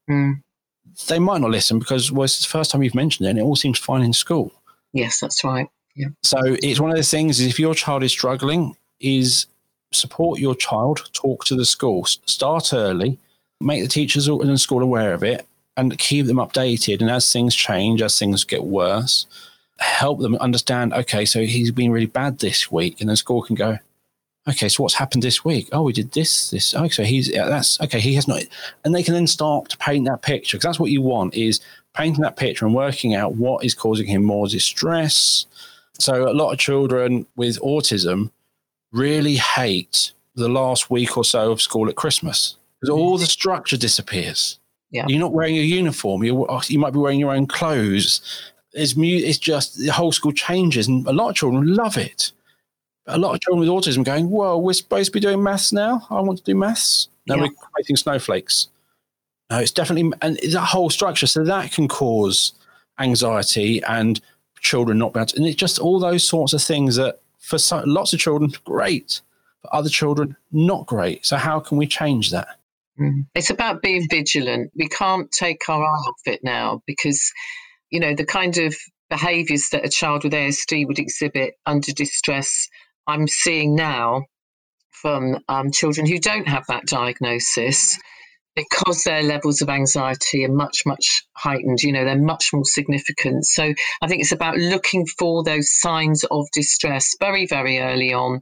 A: mm. they might not listen because, well, it's the first time you've mentioned it and it all seems fine in school.
B: Yes, that's right. Yeah.
A: So it's one of the things is if your child is struggling, is support your child, talk to the school, start early, make the teachers in the school aware of it, and keep them updated. And as things change, as things get worse, help them understand. Okay, so he's been really bad this week, and then school can go. Okay, so what's happened this week? Oh, we did this, this. Okay, so he's uh, that's okay. He has not, and they can then start to paint that picture because that's what you want is painting that picture and working out what is causing him more distress. So a lot of children with autism really hate the last week or so of school at Christmas because all the structure disappears. Yeah. You're not wearing a uniform. You oh, you might be wearing your own clothes. It's mu- It's just the whole school changes, and a lot of children love it. But a lot of children with autism going, "Well, we're supposed to be doing maths now. I want to do maths." No, yeah. we're creating snowflakes. No, it's definitely and it's a whole structure, so that can cause anxiety and children not being. And it's just all those sorts of things that for so, lots of children great, for other children not great. So how can we change that?
B: Mm. It's about being vigilant. We can't take our eye off it now because, you know, the kind of behaviours that a child with ASD would exhibit under distress, I'm seeing now from um, children who don't have that diagnosis because their levels of anxiety are much, much heightened. You know, they're much more significant. So I think it's about looking for those signs of distress very, very early on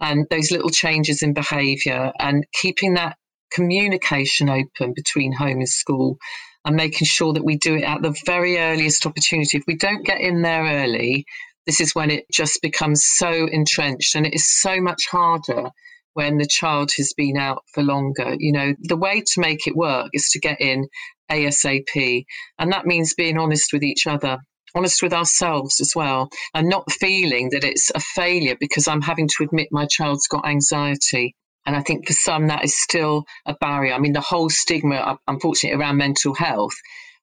B: and those little changes in behaviour and keeping that communication open between home and school and making sure that we do it at the very earliest opportunity. If we don't get in there early, this is when it just becomes so entrenched and it is so much harder when the child has been out for longer. You know, the way to make it work is to get in ASAP. And that means being honest with each other, honest with ourselves as well, and not feeling that it's a failure because I'm having to admit my child's got anxiety. And I think for some, that is still a barrier. I mean, the whole stigma, unfortunately, around mental health,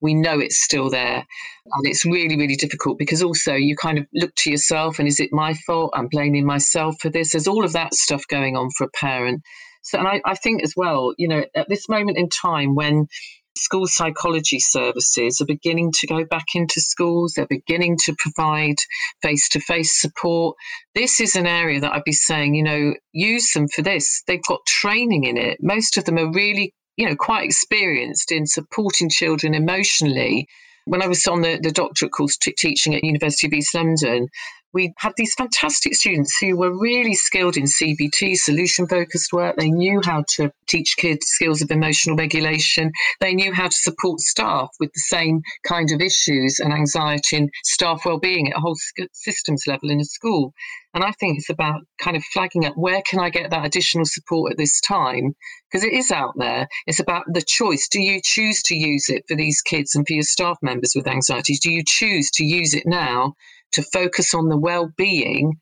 B: we know it's still there. And it's really, really difficult because also you kind of look to yourself and is it my fault? I'm blaming myself for this. There's all of that stuff going on for a parent. So, and I, I think as well, you know, at this moment in time when school psychology services are beginning to go back into schools. They're beginning to provide face to face support. This is an area that I'd be saying, you know, use them for this. They've got training in it. Most of them are really, you know, quite experienced in supporting children emotionally. When I was on the, the doctorate course t- teaching at University of East London, we had these fantastic students who were really skilled in CBT, solution focused work. They knew how to teach kids skills of emotional regulation. They knew how to support staff with the same kind of issues and anxiety and staff well-being at a whole systems level in a school. And I think it's about kind of flagging up where can I get that additional support at this time? Because it is out there. It's about the choice. Do you choose to use it for these kids and for your staff members with anxieties? Do you choose to use it now to focus on the well-being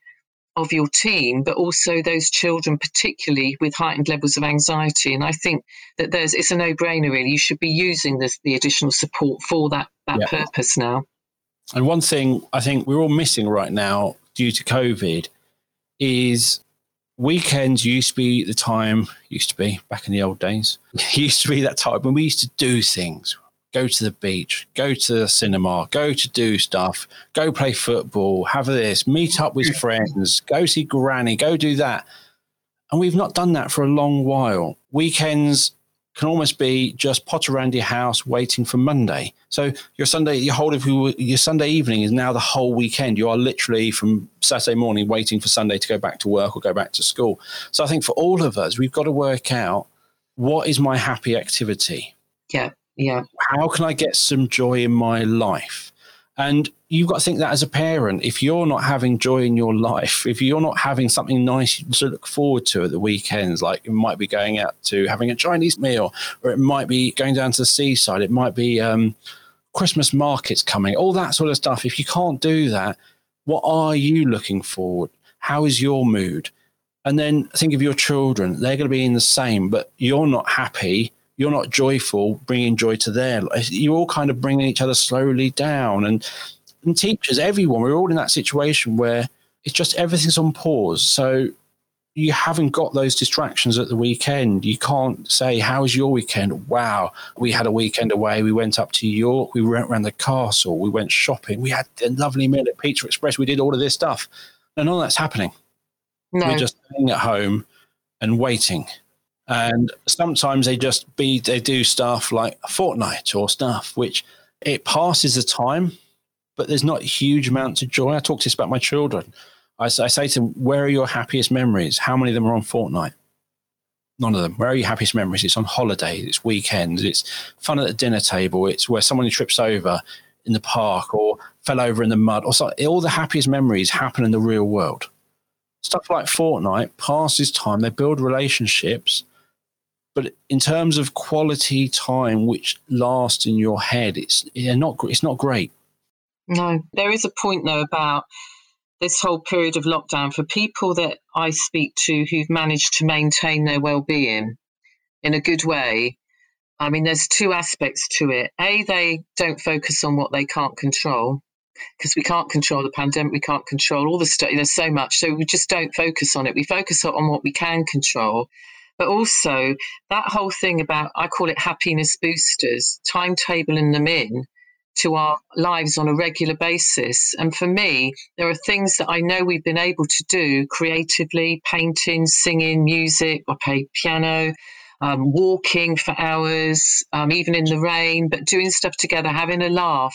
B: of your team, but also those children, particularly with heightened levels of anxiety. And I think that there's it's a no-brainer really. You should be using this, the additional support for that that yeah. purpose now.
A: And one thing I think we're all missing right now due to COVID is weekends used to be the time used to be back in the old days. [LAUGHS] used to be that time when we used to do things go to the beach, go to the cinema, go to do stuff, go play football, have this, meet up with [LAUGHS] friends, go see granny, go do that. And we've not done that for a long while. Weekends can almost be just potter around your house waiting for Monday. So your Sunday, your whole of your Sunday evening is now the whole weekend. You are literally from Saturday morning waiting for Sunday to go back to work or go back to school. So I think for all of us, we've got to work out what is my happy activity.
B: Yeah. Yeah.
A: How can I get some joy in my life? And you've got to think that as a parent, if you're not having joy in your life, if you're not having something nice to look forward to at the weekends, like it might be going out to having a Chinese meal, or it might be going down to the seaside, it might be um, Christmas markets coming, all that sort of stuff. If you can't do that, what are you looking forward? How is your mood? And then think of your children. They're going to be in the same, but you're not happy you're not joyful, bringing joy to their life. You're all kind of bringing each other slowly down. And, and teachers, everyone, we're all in that situation where it's just everything's on pause. So you haven't got those distractions at the weekend. You can't say, How was your weekend? Wow, we had a weekend away. We went up to York. We went around the castle. We went shopping. We had a lovely meal at Pizza Express. We did all of this stuff. And none of that's happening. No. We're just sitting at home and waiting and sometimes they just be they do stuff like Fortnite or stuff which it passes the time but there's not huge amounts of joy. I talk to this about my children. I, I say to them where are your happiest memories? How many of them are on Fortnite? none of them. Where are your happiest memories? It's on holidays, it's weekends it's fun at the dinner table it's where someone trips over in the park or fell over in the mud or all the happiest memories happen in the real world. Stuff like Fortnite passes time they build relationships but in terms of quality time which lasts in your head it's not it's not great.
B: No. There is a point though about this whole period of lockdown for people that i speak to who've managed to maintain their well-being in a good way. I mean there's two aspects to it. A they don't focus on what they can't control because we can't control the pandemic, we can't control all the stuff. There's so much, so we just don't focus on it. We focus on what we can control, but also that whole thing about, I call it happiness boosters, timetabling them in to our lives on a regular basis. And for me, there are things that I know we've been able to do creatively painting, singing, music, I play piano. Um, walking for hours, um, even in the rain, but doing stuff together, having a laugh.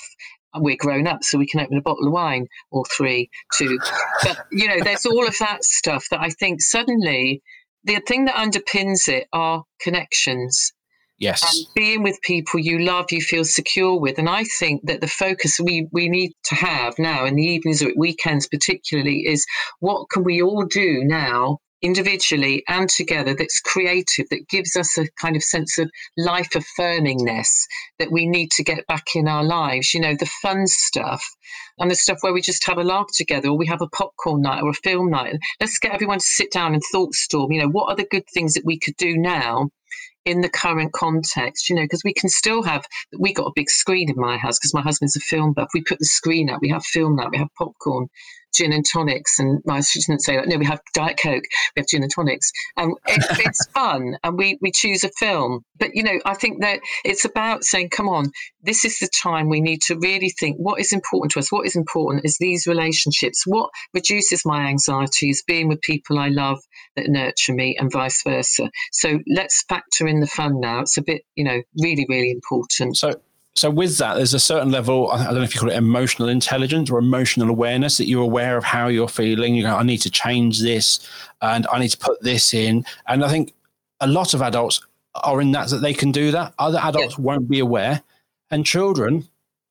B: We're grown up, so we can open a bottle of wine or three, two. But, you know, there's all of that stuff that I think suddenly the thing that underpins it are connections.
A: Yes.
B: And being with people you love, you feel secure with. And I think that the focus we, we need to have now in the evenings or weekends, particularly, is what can we all do now individually and together that's creative, that gives us a kind of sense of life affirmingness that we need to get back in our lives. You know, the fun stuff and the stuff where we just have a laugh together or we have a popcorn night or a film night. Let's get everyone to sit down and thought storm. You know, what are the good things that we could do now? in the current context, you know, because we can still have, we got a big screen in my house because my husband's a film buff. We put the screen up, we have film up, we have popcorn, gin and tonics, and I shouldn't say that. No, we have Diet Coke, we have gin and tonics, and it, [LAUGHS] it's fun, and we we choose a film. But you know, I think that it's about saying, come on, this is the time we need to really think what is important to us. What is important is these relationships. What reduces my anxiety is being with people I love that nurture me, and vice versa. So let's factor in the fun now. It's a bit, you know, really, really important.
A: So so with that, there's a certain level. I don't know if you call it emotional intelligence or emotional awareness that you're aware of how you're feeling. You go, I need to change this, and I need to put this in. And I think a lot of adults are in that that they can do that. Other adults won't be aware, and children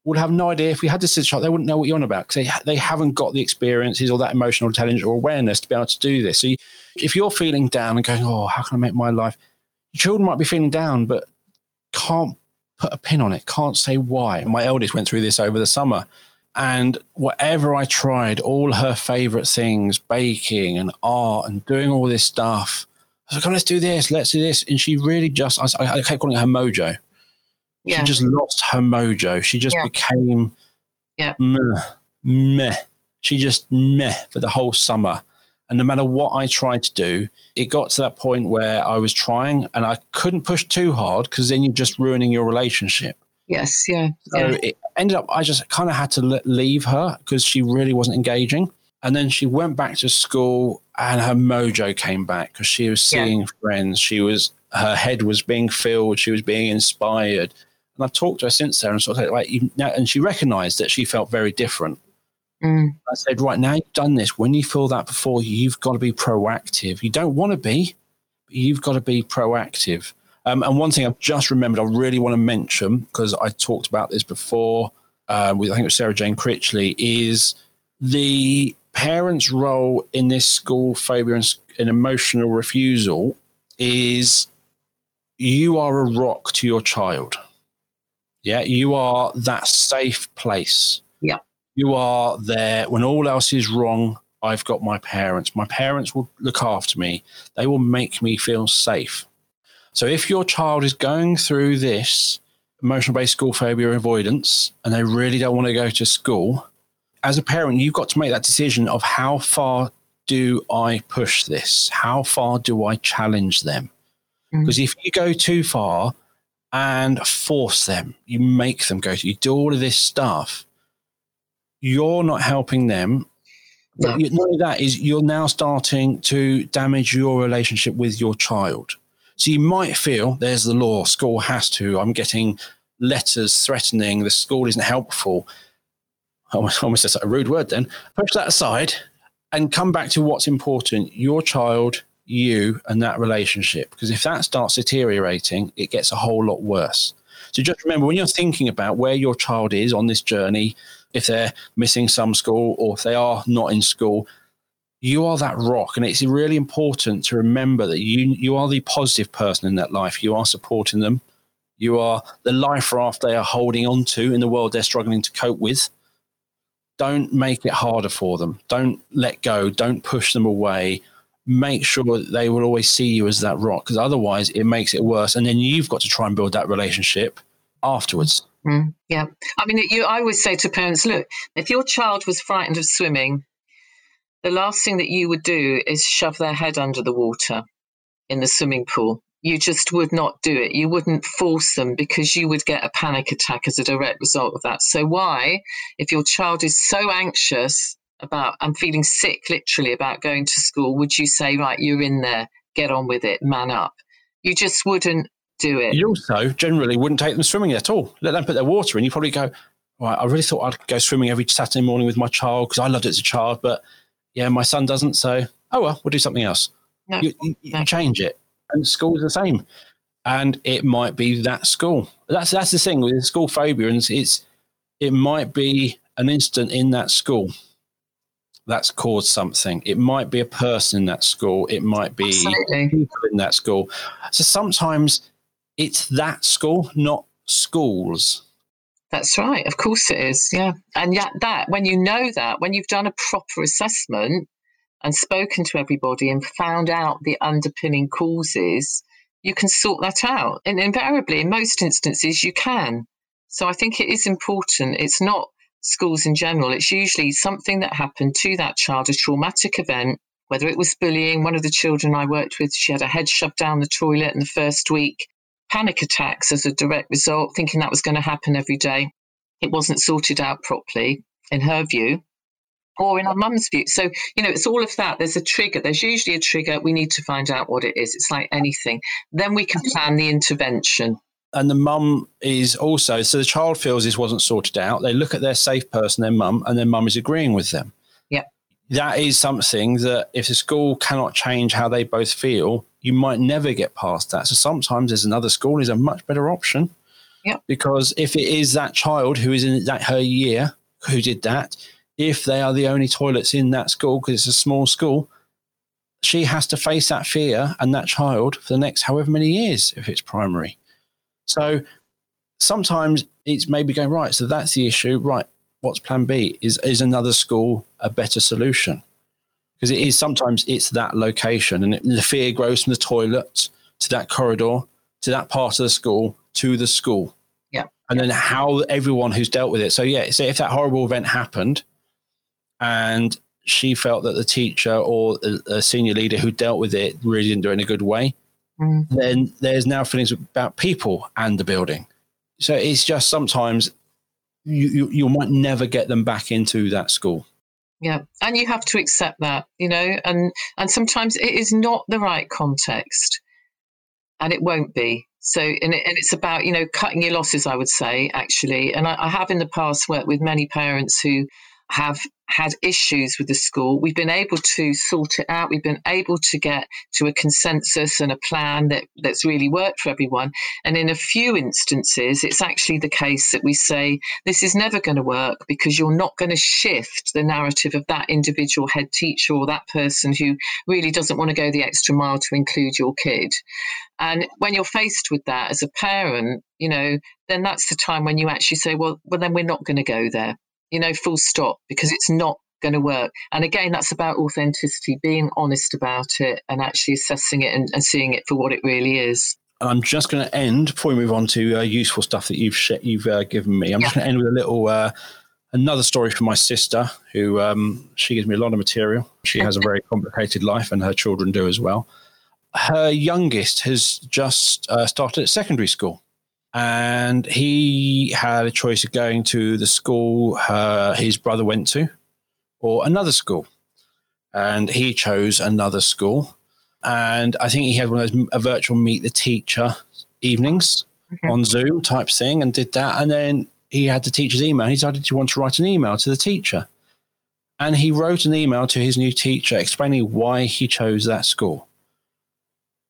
A: would have no idea if we had this situation. They wouldn't know what you're on about because they they haven't got the experiences or that emotional intelligence or awareness to be able to do this. So you, if you're feeling down and going, oh, how can I make my life? Children might be feeling down, but can't put a pin on it, can't say why. My eldest went through this over the summer. And whatever I tried, all her favorite things, baking and art and doing all this stuff, I was like, oh, let's do this, let's do this. And she really just, I, I kept calling her mojo. Yeah. She just lost her mojo. She just yeah. became
B: yeah.
A: meh, meh. She just meh for the whole summer. And no matter what I tried to do, it got to that point where I was trying and I couldn't push too hard because then you're just ruining your relationship.
B: Yes, yeah.
A: So
B: yeah.
A: it ended up, I just kind of had to leave her because she really wasn't engaging. And then she went back to school and her mojo came back because she was seeing yeah. friends. She was, her head was being filled. She was being inspired. And I've talked to her since then and sort of like, and she recognized that she felt very different. Mm. I said, right now you've done this. When you feel that before you, you've got to be proactive. You don't want to be, but you've got to be proactive. Um, and one thing I've just remembered, I really want to mention because I talked about this before uh, with I think it was Sarah Jane Critchley, is the parents' role in this school phobia and, and emotional refusal is you are a rock to your child. Yeah, you are that safe place. You are there when all else is wrong. I've got my parents. My parents will look after me. They will make me feel safe. So if your child is going through this emotional based school phobia avoidance and they really don't want to go to school, as a parent, you've got to make that decision of how far do I push this? How far do I challenge them? Because mm-hmm. if you go too far and force them, you make them go, to, you do all of this stuff, you're not helping them. But not only that is you're now starting to damage your relationship with your child. So you might feel there's the law, school has to. I'm getting letters threatening the school isn't helpful. Almost, almost a rude word. Then push that aside and come back to what's important: your child, you, and that relationship. Because if that starts deteriorating, it gets a whole lot worse. So just remember when you're thinking about where your child is on this journey, if they're missing some school or if they are not in school, you are that rock. And it's really important to remember that you you are the positive person in that life. You are supporting them. You are the life raft they are holding on to in the world they're struggling to cope with. Don't make it harder for them. Don't let go. Don't push them away. Make sure that they will always see you as that rock, because otherwise it makes it worse. And then you've got to try and build that relationship afterwards.
B: Mm, yeah. I mean, you, I always say to parents look, if your child was frightened of swimming, the last thing that you would do is shove their head under the water in the swimming pool. You just would not do it. You wouldn't force them because you would get a panic attack as a direct result of that. So, why, if your child is so anxious about and feeling sick literally about going to school, would you say, right, you're in there, get on with it, man up? You just wouldn't do it.
A: You also generally wouldn't take them swimming at all. Let them put their water in. You probably go, right, I really thought I'd go swimming every Saturday morning with my child because I loved it as a child, but yeah, my son doesn't. So, oh well, we'll do something else. No, you, you, no. you change it. And school's the same. And it might be that school. That's that's the thing with school phobia, and it's it might be an incident in that school that's caused something. It might be a person in that school. It might be Absolutely. people in that school. So sometimes it's that school, not schools.
B: That's right. Of course it is. Yeah. And yet, that, when you know that, when you've done a proper assessment and spoken to everybody and found out the underpinning causes, you can sort that out. And invariably, in most instances, you can. So I think it is important. It's not schools in general, it's usually something that happened to that child, a traumatic event, whether it was bullying. One of the children I worked with, she had a head shoved down the toilet in the first week, panic attacks as a direct result, thinking that was going to happen every day. It wasn't sorted out properly, in her view or in our mum's view. So, you know, it's all of that. There's a trigger. There's usually a trigger. We need to find out what it is. It's like anything. Then we can plan the intervention.
A: And the mum is also, so the child feels this wasn't sorted out. They look at their safe person, their mum, and their mum is agreeing with them.
B: Yeah.
A: That is something that if the school cannot change how they both feel, you might never get past that. So sometimes there's another school is a much better option.
B: Yeah.
A: Because if it is that child who is in that her year who did that, if they are the only toilets in that school because it's a small school, she has to face that fear and that child for the next however many years if it's primary. So sometimes it's maybe going right. So that's the issue. Right. What's plan B? Is is another school a better solution? Because it is sometimes it's that location and the fear grows from the toilet to that corridor to that part of the school to the school.
B: Yeah.
A: And then how everyone who's dealt with it. So yeah, so if that horrible event happened, and she felt that the teacher or a, senior leader who dealt with it really didn't do it in a good way. Mm-hmm. Then there's now feelings about people and the building. So it's just sometimes you, you, you might never get them back into that school.
B: Yeah, and you have to accept that, you know, and and sometimes it is not the right context, and it won't be. So, and, it, and it's about you know cutting your losses, I would say, actually. And I, I have in the past worked with many parents who have had issues with the school. We've been able to sort it out. We've been able to get to a consensus and a plan that, that's really worked for everyone. And in a few instances, it's actually the case that we say, this is never going to work because you're not going to shift the narrative of that individual head teacher or that person who really doesn't want to go the extra mile to include your kid. And when you're faced with that as a parent, you know, then that's the time when you actually say, well, well, then we're not going to go there you know, full stop, because it's not going to work. And again, that's about authenticity, being honest about it and actually assessing it and, and seeing it for what it really is.
A: I'm just going to end before we move on to uh, useful stuff that you've sh- you've uh, given me. I'm yeah. just going to end with a little uh, another story from my sister, who um, she gives me a lot of material. She has a very [LAUGHS] complicated life, and her children do as well. Her youngest has just uh, started at secondary school, and he had a choice of going to the school uh, his brother went to or another school. And he chose another school. And I think he had one of those a virtual meet the teacher evenings okay. on Zoom type thing and did that. And then he had the teacher's email. He decided to want to write an email to the teacher. And he wrote an email to his new teacher explaining why he chose that school.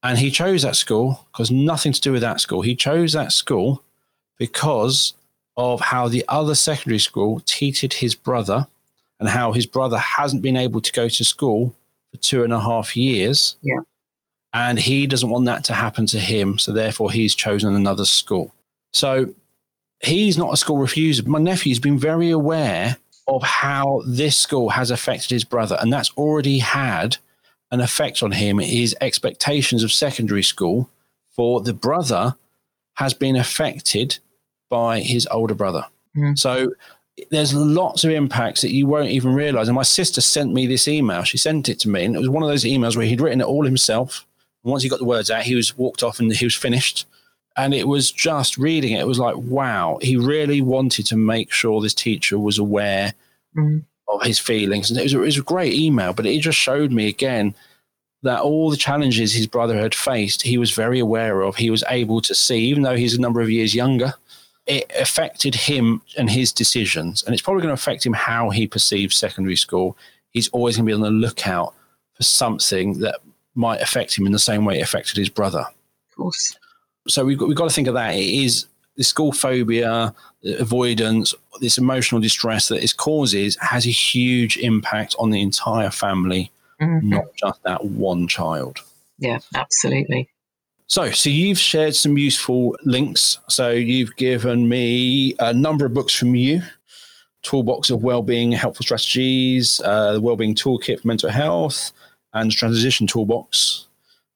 A: And he chose that school because nothing to do with that school. He chose that school because of how the other secondary school treated his brother and how his brother hasn't been able to go to school for two and a half years.
B: Yeah.
A: And he doesn't want that to happen to him. So therefore, he's chosen another school. So he's not a school refuser. My nephew's been very aware of how this school has affected his brother. And that's already had an effect on him. His expectations of secondary school for the brother has been affected by his older brother. Mm-hmm. So there's lots of impacts that you won't even realize. And my sister sent me this email. She sent it to me, and it was one of those emails where he'd written it all himself. And once he got the words out, he was walked off and he was finished. And it was just reading it, it was like, wow, he really wanted to make sure this teacher was aware mm-hmm of his feelings. And it was, it was a great email, but it just showed me again that all the challenges his brother had faced, he was very aware of. He was able to see, even though he's a number of years younger, it affected him and his decisions. And it's probably going to affect him how he perceives secondary school. He's always going to be on the lookout for something that might affect him in the same way it affected his brother.
B: Of course.
A: So we've got, we've got to think of that. It is the school phobia, avoidance, this emotional distress that it causes has a huge impact on the entire family, mm-hmm. not just that one child.
B: Yeah, absolutely.
A: So, so you've shared some useful links. So you've given me a number of books from you. Toolbox of Wellbeing Helpful Strategies, uh, the Wellbeing Toolkit for Mental Health, and Transition Toolbox.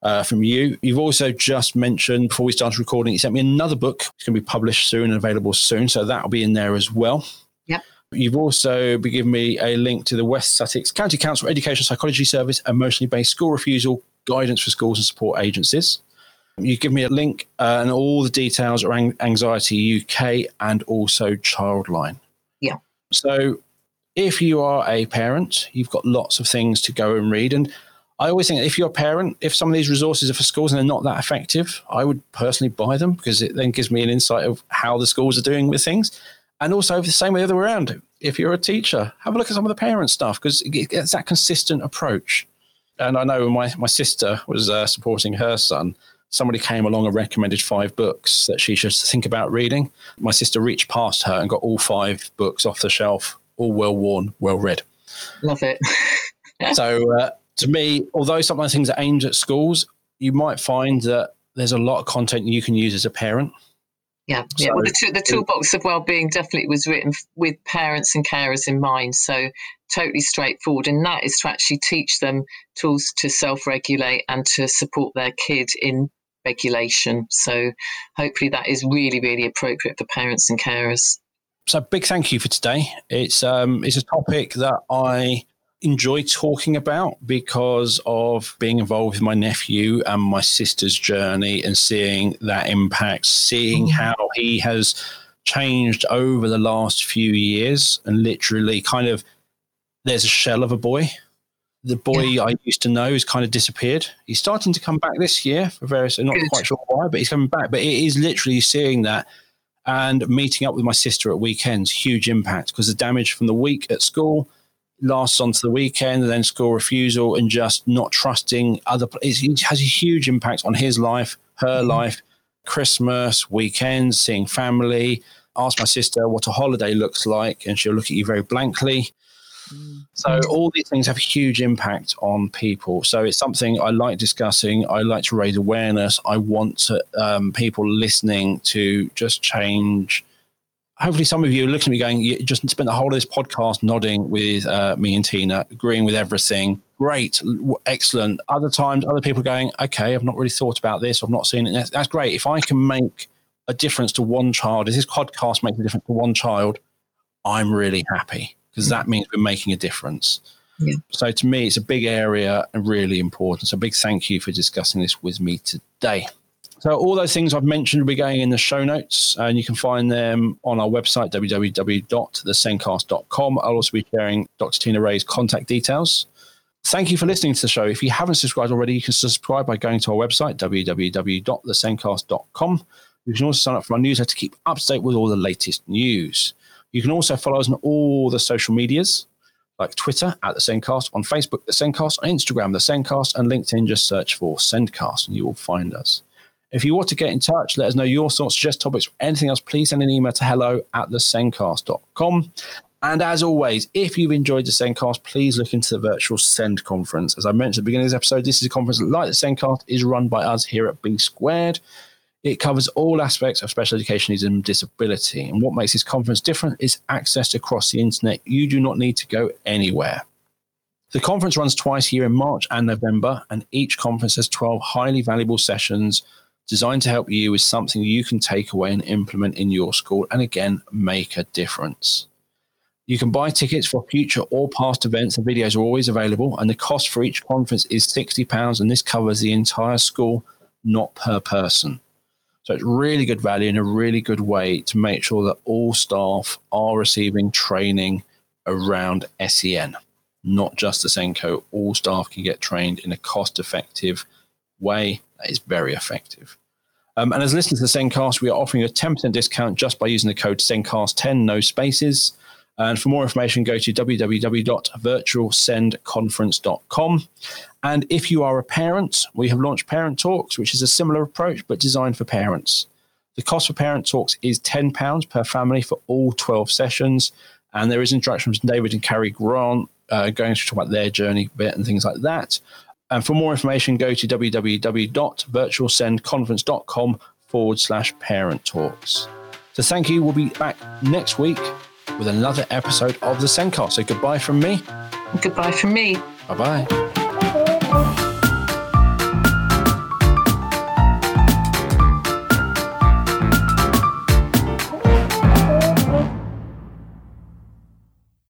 A: Uh, from you. You've also just mentioned before we started recording, you sent me another book. It's going to be published soon and available soon. So that'll be in there as well.
B: Yep.
A: You've also giving me a link to the West Sussex County Council Education Psychology Service, emotionally based school refusal guidance for schools and support agencies. You give me a link uh, and all the details around Anxiety UK and also Childline.
B: Yeah.
A: So if you are a parent, you've got lots of things to go and read. And I always think if you're a parent, if some of these resources are for schools and they're not that effective, I would personally buy them because it then gives me an insight of how the schools are doing with things. And also the same way the other way around. If you're a teacher, have a look at some of the parent stuff because it's that consistent approach. And I know my, my sister was uh, supporting her son, somebody came along and recommended five books that she should think about reading. My sister reached past her and got all five books off the shelf, all well worn, well read.
B: Love it. [LAUGHS]
A: so uh, to me, although some of the things are aimed at schools, you might find that there's a lot of content you can use as a parent.
B: Yeah, yeah. Well, the, the toolbox of well-being definitely was written with parents and carers in mind. So totally straightforward, and that is to actually teach them tools to self-regulate and to support their kid in regulation. So hopefully that is really, really appropriate for parents and carers.
A: So big thank you for today. It's um, it's a topic that I enjoy talking about because of being involved with my nephew and my sister's journey and seeing that impact, seeing mm. how he has changed over the last few years and literally kind of there's a shell of a boy the boy yeah. I used to know has kind of disappeared. He's starting to come back this year for various, not Good. quite sure why, but he's coming back. But it is literally seeing that and meeting up with my sister at weekends, huge impact because the damage from the week at school lasts on to the weekend and then school refusal and just not trusting other. It has a huge impact on his life, her mm-hmm. life, Christmas, weekends, seeing family. Ask my sister what a holiday looks like, and she'll look at you very blankly. So all these things have a huge impact on people. So it's something I like discussing. I like to raise awareness. I want to, um, people listening to just change. Hopefully, some of you are looking at me going, you just spent the whole of this podcast nodding with uh, me and Tina, agreeing with everything. Great, excellent. Other times, other people going, okay, I've not really thought about this. I've not seen it. That's, that's great. If I can make a difference to one child, if this podcast makes a difference to one child, I'm really happy because that means we're making a difference. Yeah. So to me, it's a big area and really important. So big thank you for discussing this with me today. So all those things I've mentioned will be going in the show notes, and you can find them on our website www.thesencast.com. I'll also be sharing Dr. Tina Rae's contact details. Thank you for listening to the show. If you haven't subscribed already, you can subscribe by going to our website www.thesencast.com. You can also sign up for our newsletter to keep up to date with all the latest news. You can also follow us on all the social medias like Twitter at the SENCast, on Facebook, the SENCast, on Instagram, the SENCast, and LinkedIn, just search for SENCast and you will find us. If you want to get in touch, let us know your thoughts, suggest topics, anything else, please send an email to hello at thesencast.com. And as always, if you've enjoyed the SENCast, please look into the virtual Send conference. As I mentioned at the beginning of this episode, this is a conference like the SENCast is run by us here at B Squared. It covers all aspects of special education and disability. And what makes this conference different is access across the internet. You do not need to go anywhere. The conference runs twice a year in March and November, and each conference has 12 highly valuable sessions designed to help you with something you can take away and implement in your school and again make a difference. You can buy tickets for future or past events, and videos are always available. And the cost for each conference is £60, and this covers the entire school, not per person. So it's really good value and a really good way to make sure that all staff are receiving training around SEN, not just the SENCO. All staff can get trained in a cost effective way that is very effective. Um, and as listeners to SENCast, we are offering a 10% discount just by using the code Sendcast10, no spaces. And for more information, go to www.virtualsendconference.com. And if you are a parent, we have launched Parent Talks, which is a similar approach but designed for parents. The cost for Parent Talks is £10 per family for all 12 sessions. And there is instruction from David and Carrie Grant uh, going to talk about their journey bit and things like that. And for more information, go to www.virtualsendconference.com forward slash parent talks. So thank you. We'll be back next week with another episode of the SENCast. So goodbye from me.
B: Goodbye from me.
A: Bye bye.